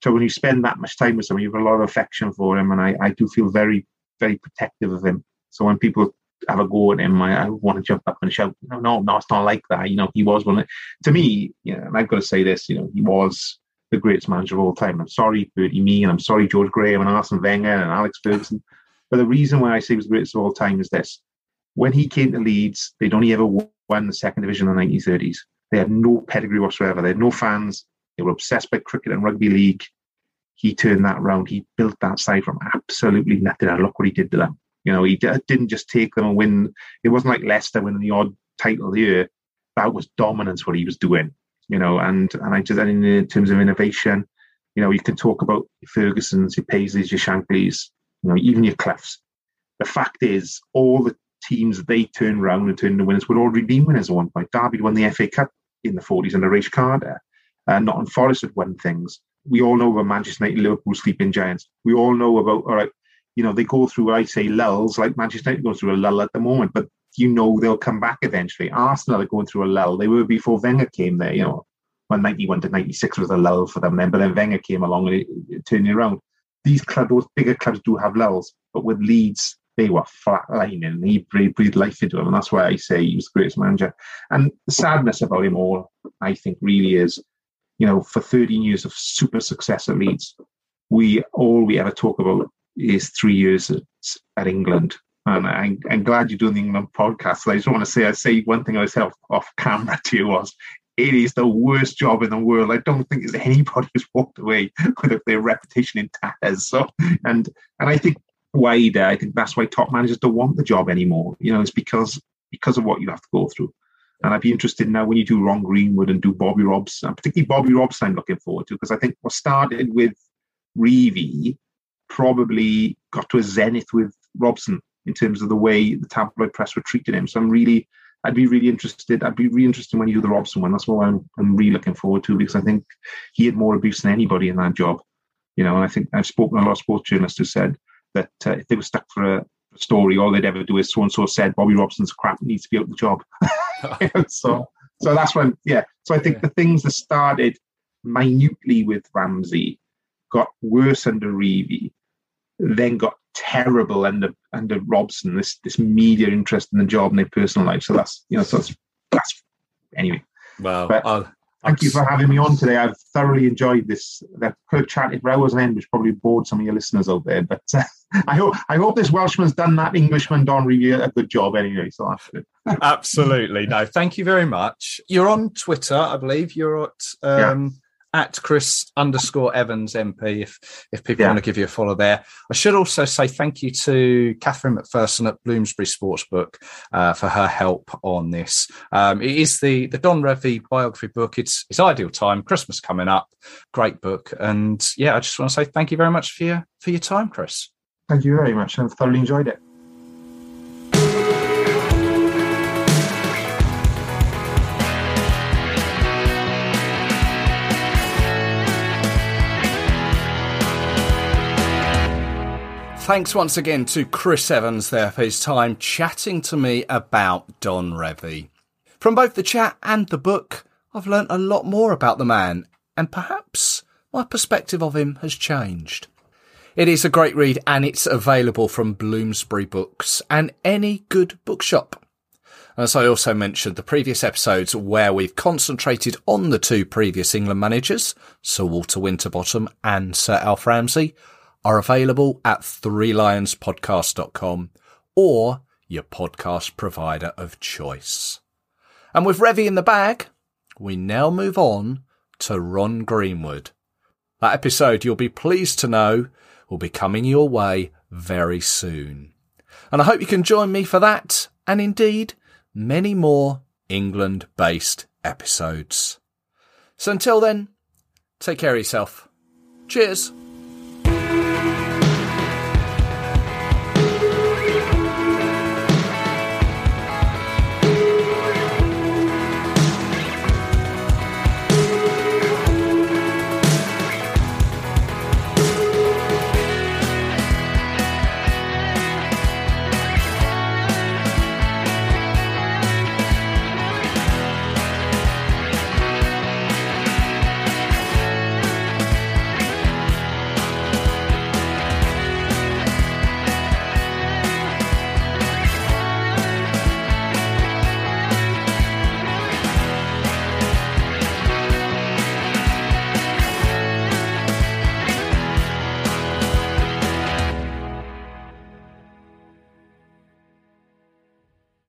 so when you spend that much time with someone, you've got a lot of affection for him, and I, I do feel very, very protective of him. So when people have a go at him, I, I want to jump up and shout, no, no, no, it's not like that. You know, he was one. Of, to me, you know, and I've got to say this, you know, he was the greatest manager of all time. I'm sorry, Bertie Mee, and I'm sorry, George Graham and Arsene Wenger and Alex Ferguson. But the reason why I say he was the greatest of all time is this: when he came to Leeds, they'd only ever won the second division in the 1930s. They had no pedigree whatsoever. They had no fans. They were obsessed by cricket and rugby league. He turned that round. He built that side from absolutely nothing. And look what he did to them. You know, he didn't just take them and win. It wasn't like Leicester winning the odd title year. That was dominance what he was doing. You know, and and I just and in terms of innovation, you know, you can talk about your Ferguson's, your Paisleys, your Shanklys, you know, even your Cloughs. The fact is, all the teams they turned around and turned into winners would already been winners at one point. Derby won the FA Cup in the 40s under Raich Carter. Uh, Nottingham Forest had won things. We all know about Manchester United, Liverpool, sleeping giants. We all know about, all right, you know, they go through, I say, lulls, like Manchester United goes through a lull at the moment, but you know they'll come back eventually. Arsenal are going through a lull. They were before Wenger came there, you know, when 91 to 96 was a lull for them then, but then Wenger came along and it, it turned it around. These clubs, those bigger clubs do have lulls, but with Leeds, they were flatlining and he breathed life into them. And that's why I say he was the greatest manager. And the sadness about him all, I think, really is, you know, for 13 years of super success at Leeds, we all we ever talk about is three years at, at England. And I, I'm glad you're doing the England podcast. I just want to say, I say one thing I said off camera to you was, it is the worst job in the world. I don't think there's anybody who's walked away with their reputation in tatters. So, and and I think wider, I think that's why top managers don't want the job anymore. You know, it's because because of what you have to go through. And I'd be interested now when you do Ron Greenwood and do Bobby Robson, particularly Bobby Robson, I'm looking forward to because I think what started with Revie probably got to a zenith with Robson in terms of the way the tabloid press were treating him. So I'm really, I'd be really interested. I'd be really interested when you do the Robson one. That's what I'm, I'm really looking forward to because I think he had more abuse than anybody in that job. You know, and I think I've spoken to a lot of sports journalists who said that uh, if they were stuck for a, story, all they'd ever do is so and so said Bobby Robson's crap needs to be out of the job. so, so that's when, yeah. So I think yeah. the things that started minutely with Ramsey got worse under Revie, then got terrible under under Robson. This this media interest in the job and their personal life. So that's you know, so that's that's anyway. Well, Thank you for having me on today. I've thoroughly enjoyed this. That could have chatted for hours on end, which probably bored some of your listeners out there. But uh, I hope I hope this Welshman's done that Englishman Don Revie a good job anyway. So that's good. Absolutely. No, thank you very much. You're on Twitter, I believe. You're at um, yeah at Chris underscore Evans MP if if people yeah. want to give you a follow there. I should also say thank you to Catherine McPherson at Bloomsbury Sportsbook uh, for her help on this. Um, it is the the Don Revie biography book. It's it's ideal time. Christmas coming up. Great book. And yeah, I just want to say thank you very much for your for your time, Chris. Thank you very much. I've thoroughly enjoyed it. Thanks once again to Chris Evans there for his time chatting to me about Don Revie. From both the chat and the book, I've learnt a lot more about the man, and perhaps my perspective of him has changed. It is a great read and it's available from Bloomsbury Books and any good bookshop. As I also mentioned, the previous episodes where we've concentrated on the two previous England managers, Sir Walter Winterbottom and Sir Alf Ramsey, are available at threelionspodcast.com or your podcast provider of choice. And with Revie in the bag, we now move on to Ron Greenwood. That episode, you'll be pleased to know, will be coming your way very soon. And I hope you can join me for that, and indeed, many more England based episodes. So until then, take care of yourself. Cheers.